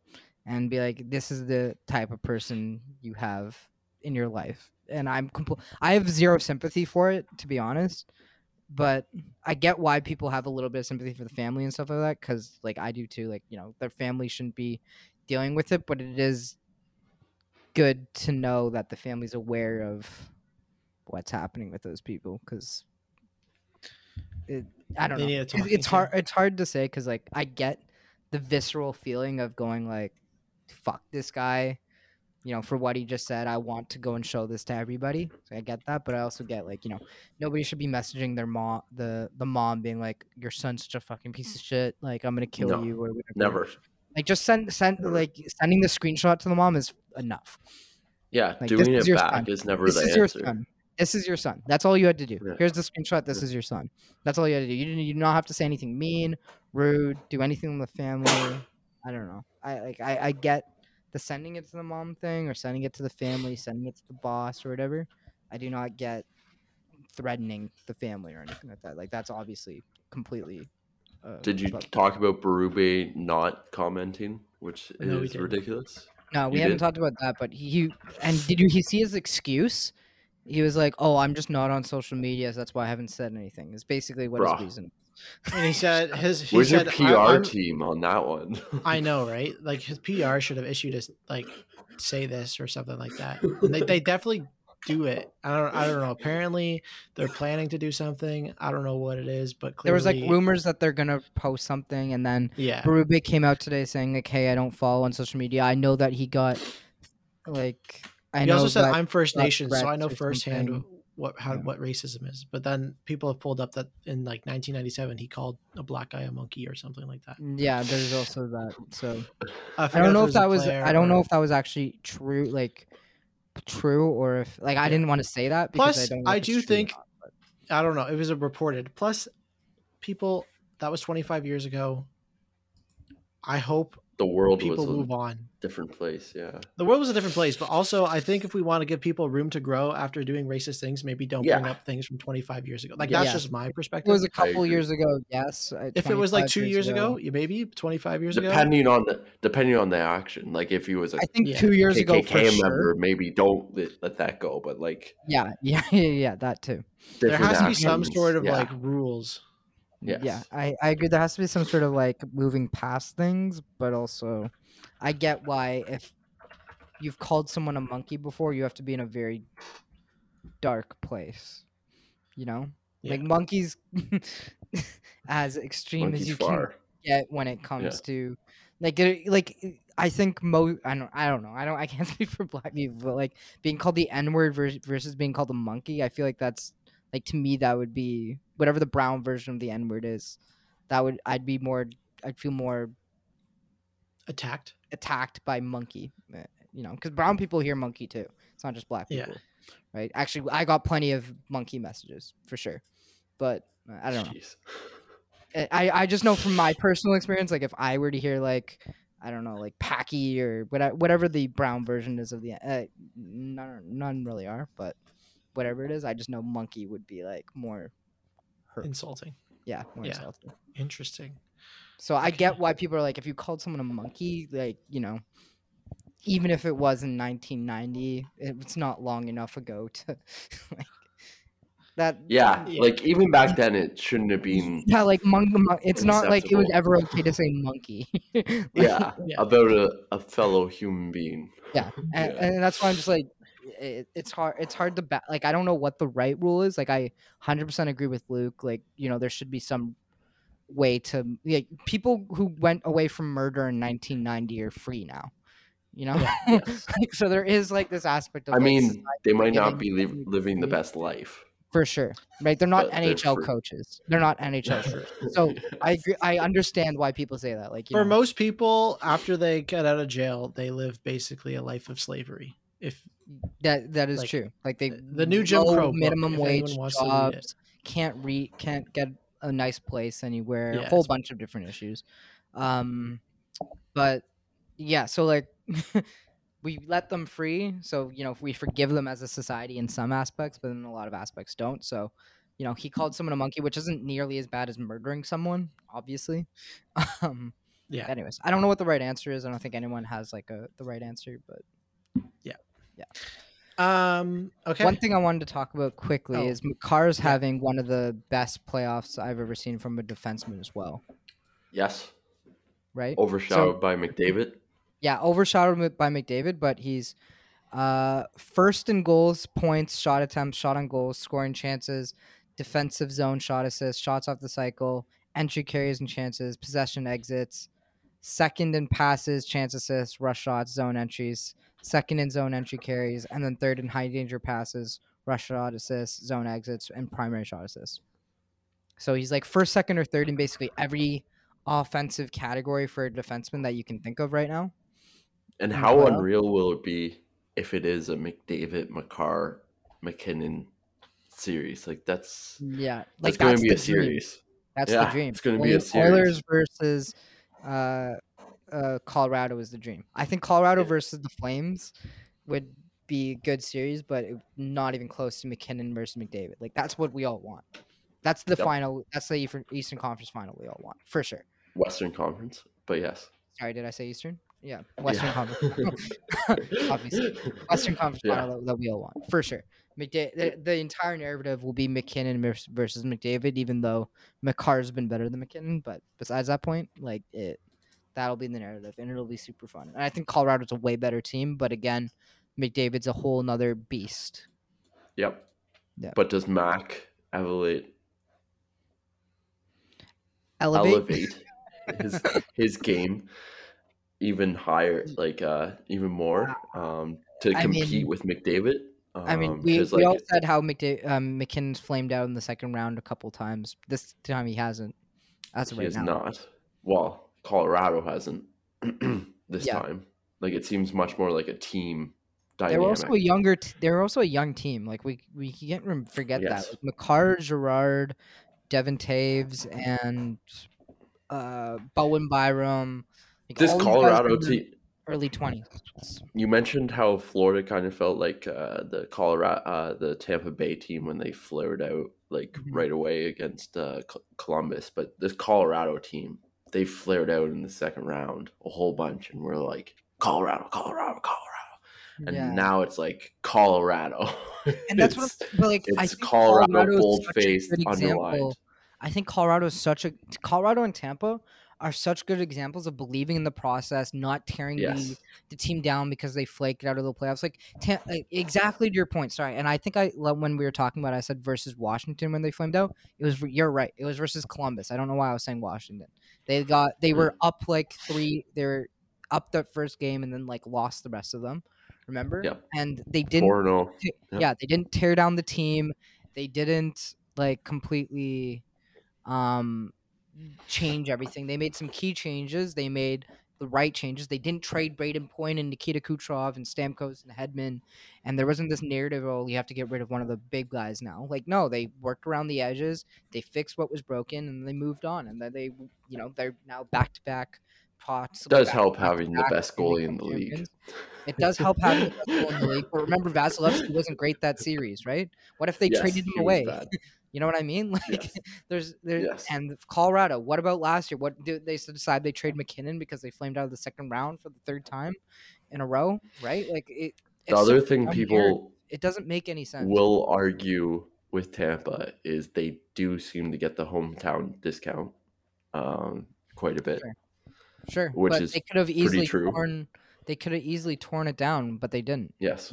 and be like, "This is the type of person you have in your life." And I'm compl- I have zero sympathy for it, to be honest. But I get why people have a little bit of sympathy for the family and stuff like that, because like I do too. Like you know, their family shouldn't be dealing with it, but it is good to know that the family's aware of what's happening with those people, because it, I don't know. It- it's hard. It's hard to say because like I get the visceral feeling of going like, "Fuck this guy," you know, for what he just said. I want to go and show this to everybody. So I get that, but I also get like, you know, nobody should be messaging their mom, the the mom, being like, "Your son's such a fucking piece of shit. Like I'm gonna kill No, you or whatever." Never. Like just send send Never. like sending the screenshot to the mom is enough. Yeah, Like, doing it back son. is never this the is your son. This is your son. That's all you had to do. Yeah. Here's the screenshot. This Yeah. is your son. That's all you had to do. You didn't. You did not have to say anything mean, rude, do anything with the family. I don't know. I like. I, I get the sending it to the mom thing or sending it to the family, sending it to the boss or whatever. I do not get threatening the family or anything like that. Like that's obviously completely. Uh, Did you talk about Berube not commenting, which No, is ridiculous? No, we You haven't did? talked about that, but he and did you he see his excuse? He was like, "Oh, I'm just not on social media, so that's why I haven't said anything." Is basically what Bruh. his reason. And he said [LAUGHS] his he Where's your PR I, team on that one? I know, [LAUGHS] right? Like his PR should have issued us like say this or something like that. And they, they definitely do it. I don't I don't know. Apparently they're planning to do something. I don't know what it is, but clearly There was like rumors that they're gonna post something, and then Yeah. Berube came out today saying like, "Hey, I don't follow on social media. I know that he got like I know. he know also said that I'm First got Nation, so I know firsthand something. What how Yeah. what racism is. But then people have pulled up that in like 1997 he called a black guy a monkey or something like that. Mm, yeah, there's also that. So I forgot don't know if that was I don't know if that was actually true, like true, or if like I didn't want to say that because Plus, I don't. Know I do think- not, but- I don't know. It was a reported. Plus, people that was 25 years ago. I hope the world was people a move on. different place. Yeah. The world was a different place, but also I think if we want to give people room to grow after doing racist things, maybe don't bring up things from 25 years ago. Like Yeah. that's just my perspective It was a couple years ago, yes. uh, if it was like two years ago, you maybe 25 years ago. Depending on the depending on the action, like if he was a I think Yeah. two years ago for KKK sure. maybe don't let, let that go. But like Yeah, [LAUGHS] yeah, yeah, yeah, that too. There different has to be some sort of yeah. like rules. Yeah, Yes. I, I agree. There has to be some sort of like moving past things, but also I get why if you've called someone a monkey before, you have to be in a very dark place. You know? Like monkeys [LAUGHS] as extreme monkeys as you far. can get when it comes to like like eh, I think mo I don't I don't know I don't I can't [LAUGHS] speak for black people but like being called the N word versus, versus being called a monkey I feel like that's like to me that would be whatever the brown version of the N word is that would I'd be more I'd feel more Attacked. attacked by monkey uh, you know because brown people hear monkey too. It's not just black Yeah. people right? Actually I got plenty of monkey messages for sure. But uh, I don't know. [LAUGHS] I, I just know from my personal experience, like if I were to hear like I don't know, like Packy or whatever, whatever the brown version is of the uh, none none really are, but whatever it is, I just know monkey would be like more hurt. Insulting. Yeah, more Yeah. insulting. Interesting. So I get why people are like, if you called someone a monkey, like you know, even if it was in 1990, it's not long enough ago to [LAUGHS] like that. Yeah, Yeah. like even back then, it shouldn't have been. [LAUGHS] Yeah, like mon- mon- It's not like it was ever okay to say monkey. [LAUGHS] Like, Yeah, Yeah. about a, a fellow human being. yeah and, Yeah. and that's why i'm just like it, it's hard it's hard to ba- like i don't know what the right rule is like i 100% agree with luke like you know there should be some way to like people who went away from murder in 1990 are free now you know? [LAUGHS] Like, so there is like this aspect of I like, mean, they might not be li- living the best life. for sure right? They're not But they're nhl coaches. They're not nhl [LAUGHS] coaches. So i agree i understand why people say that like you For know, most people, after they get out of jail, they live basically a life of slavery. If That that is Like, true. Like they the new Jim Crow minimum if wage anyone wants to read it. jobs can't read can't get a nice place anywhere. Yeah, a whole bunch of different issues. Um, but yeah, so like [LAUGHS] we let them free. So you know, if we forgive them as a society in some aspects, but in a lot of aspects don't. So you know, he called someone a monkey, which isn't nearly as bad as murdering someone, obviously. [LAUGHS] Um, Yeah. Anyways, I don't know what the right answer is. I don't think anyone has like a the right answer, but Um. Okay. one thing I wanted to talk about quickly Oh, is Makar's yeah. having one of the best playoffs I've ever seen from a defenseman as well, Yes. right? Overshadowed by McDavid. Yeah, overshadowed by McDavid, but he's uh, first in goals, points, shot attempts, shot on goals, scoring chances, defensive zone shot assists, shots off the cycle, entry carries and chances, possession exits, second in passes, chance assists, rush shots, zone entries, second in zone entry carries, and then third in high danger passes, rush shot assists, zone exits, and primary shot assists. So he's like first, second, or third in basically every offensive category for a defenseman that you can think of right now. And how unreal will it be if it is a McDavid, Makar, MacKinnon series? Like that's Yeah, like that's going to be a dream. series. That's Yeah, the dream. it's gonna be a series. Oilers versus uh, uh, Colorado is the dream. I think Colorado Yeah. versus the Flames would be a good series, but it, not even close to MacKinnon versus McDavid. Like that's what we all want. That's the Yep. final. That's the Eastern, Conference final we all want for sure. Western Conference, but yes. Sorry, did I say Eastern? Yeah, Western Yeah. Conference. [LAUGHS] Obviously. Western Conference Yeah. final that, that we all want for sure. McDa- the, the entire narrative will be MacKinnon versus McDavid, even though Makar's been better than MacKinnon. But besides that point, like it, that'll be the narrative, and it'll be super fun. And I think Colorado's a way better team, but again, McDavid's a whole nother beast. Yep. Yeah. But does Mac elevate Elevate. elevate his his game even higher, [LAUGHS] like uh even more, um, to I compete mean- with McDavid? Um, I mean, we, 'cause, we like, all said how McDa- um, MacKinnon's flamed out in the second round a couple times. This time he hasn't. As of he right is now. not. Well, Colorado hasn't [CLEARS THROAT] this Yeah. time. Like it seems much more like a team They're also a younger. T- they were also a young team. Like we we can't forget Yes. that. Like Makar, Girard, Devon Toews, and uh, Bowen Byram. Like this all these guys Colorado team. early twenties. You mentioned how Florida kind of felt like uh, the Colorado, uh, the Tampa Bay team when they flared out like Mhm. right away against uh, Co- Columbus, but this Colorado team they flared out in the second round a whole bunch, and we're like Colorado, Colorado, Colorado, and Yeah. now it's like Colorado, [LAUGHS] and that's what. It's- But like, I think Colorado Colorado's bold faced good example. underlined. I think Colorado is such a Colorado and Tampa are such good examples of believing in the process, not tearing the Yes, the team down because they flaked out of the playoffs. Like, like, exactly to your point. Sorry, and I think I when we were talking about, it, I said versus Washington when they flamed out. It was you're right. It was versus Columbus. I don't know why I was saying Washington. They got they were up like three. They were up the first game and then like lost the rest of them. Remember? Yep. And they didn't. four zero. t- Yep. Yeah, they didn't tear down the team. They didn't like completely um change everything. They made some key changes. They made the right changes. They didn't trade Brayden Point and Nikita Kucherov and Stamkos and Hedman. And there wasn't this narrative, oh, you have to get rid of one of the big guys now. Like, no, they worked around the edges. They fixed what was broken and they moved on. And then they, you know, they're now back to back pots. Does help having the best goalie in the league. [LAUGHS] It does help having the best goalie in the league. But remember, Vasilevskiy wasn't great that series, right? What if they Yes, traded him away? [LAUGHS] You know what I mean? [LAUGHS] Like, Yes. there's there's Yes. and Colorado. What about last year? What did they decide they trade MacKinnon because they flamed out of the second round for the third time in a row? Right? Like it. The other thing people it doesn't make any sense. will argue with Tampa is they do seem to get the hometown discount um, quite a bit. Sure. sure, which but is they could have easily true. torn. They could have easily torn it down, but they didn't. Yes,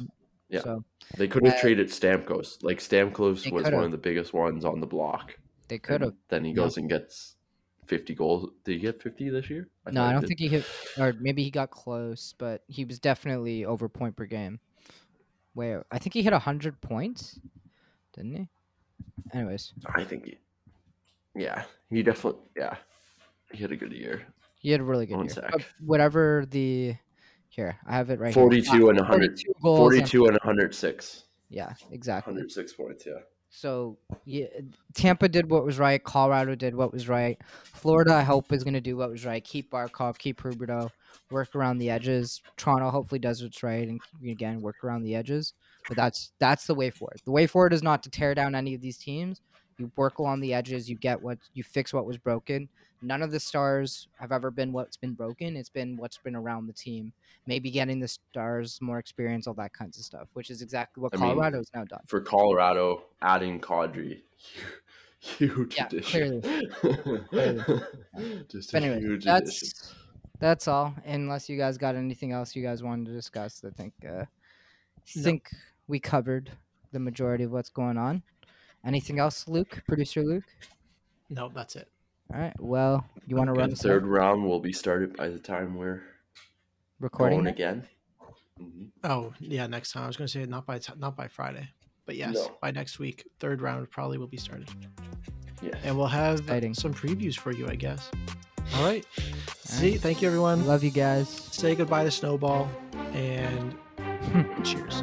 Yeah. So they could have Uh, traded Stamkos. Like Stamkos was one could've. of the biggest ones on the block. they could have. Then he Yeah. goes and gets fifty goals. Did he get fifty this year? No, I don't did. think he hit, or maybe he got close, but he was definitely over point per game. Wait, I think he hit hundred points, didn't he? Anyways, I think. He, yeah, he definitely. Yeah, he had a good year. he had a really good One year. sec. Whatever the, here I have it right. Forty-two Ah, and hundred. 42 goals. and- Forty-two and hundred six. yeah, exactly. Hundred six points. Yeah. So yeah, Tampa did what was right. Colorado did what was right. Florida, I hope, is going to do what was right. Keep Barkov, keep Huberdeau, work around the edges. Toronto hopefully does what's right and again work around the edges. But that's that's the way forward. The way forward is not to tear down any of these teams. You work along the edges. You get what you fix what was broken. None of the stars have ever been what's been broken. It's been what's been around the team. Maybe getting the stars more experience, all that kinds of stuff, which is exactly what I mean, Colorado has now done. For Colorado, adding Kadri, [LAUGHS] huge Yeah, addition. [LAUGHS] Just But a anyway, huge that's addition. that's all. Unless you guys got anything else you guys wanted to discuss, I think uh, No. think we covered the majority of what's going on. Anything else, Luke? Producer Luke? No, that's it. All right. Well, you want to run the this third round will be started by the time we're recording? going it? again. Mhm. Oh yeah, next time I was going to say not by t- not by Friday, but yes, No. by next week. Third round probably will be started, Yes. and we'll have Exciting. some previews for you, I guess. All right. See, thank you everyone. Love you guys. Say goodbye to Snowball, and [LAUGHS] cheers.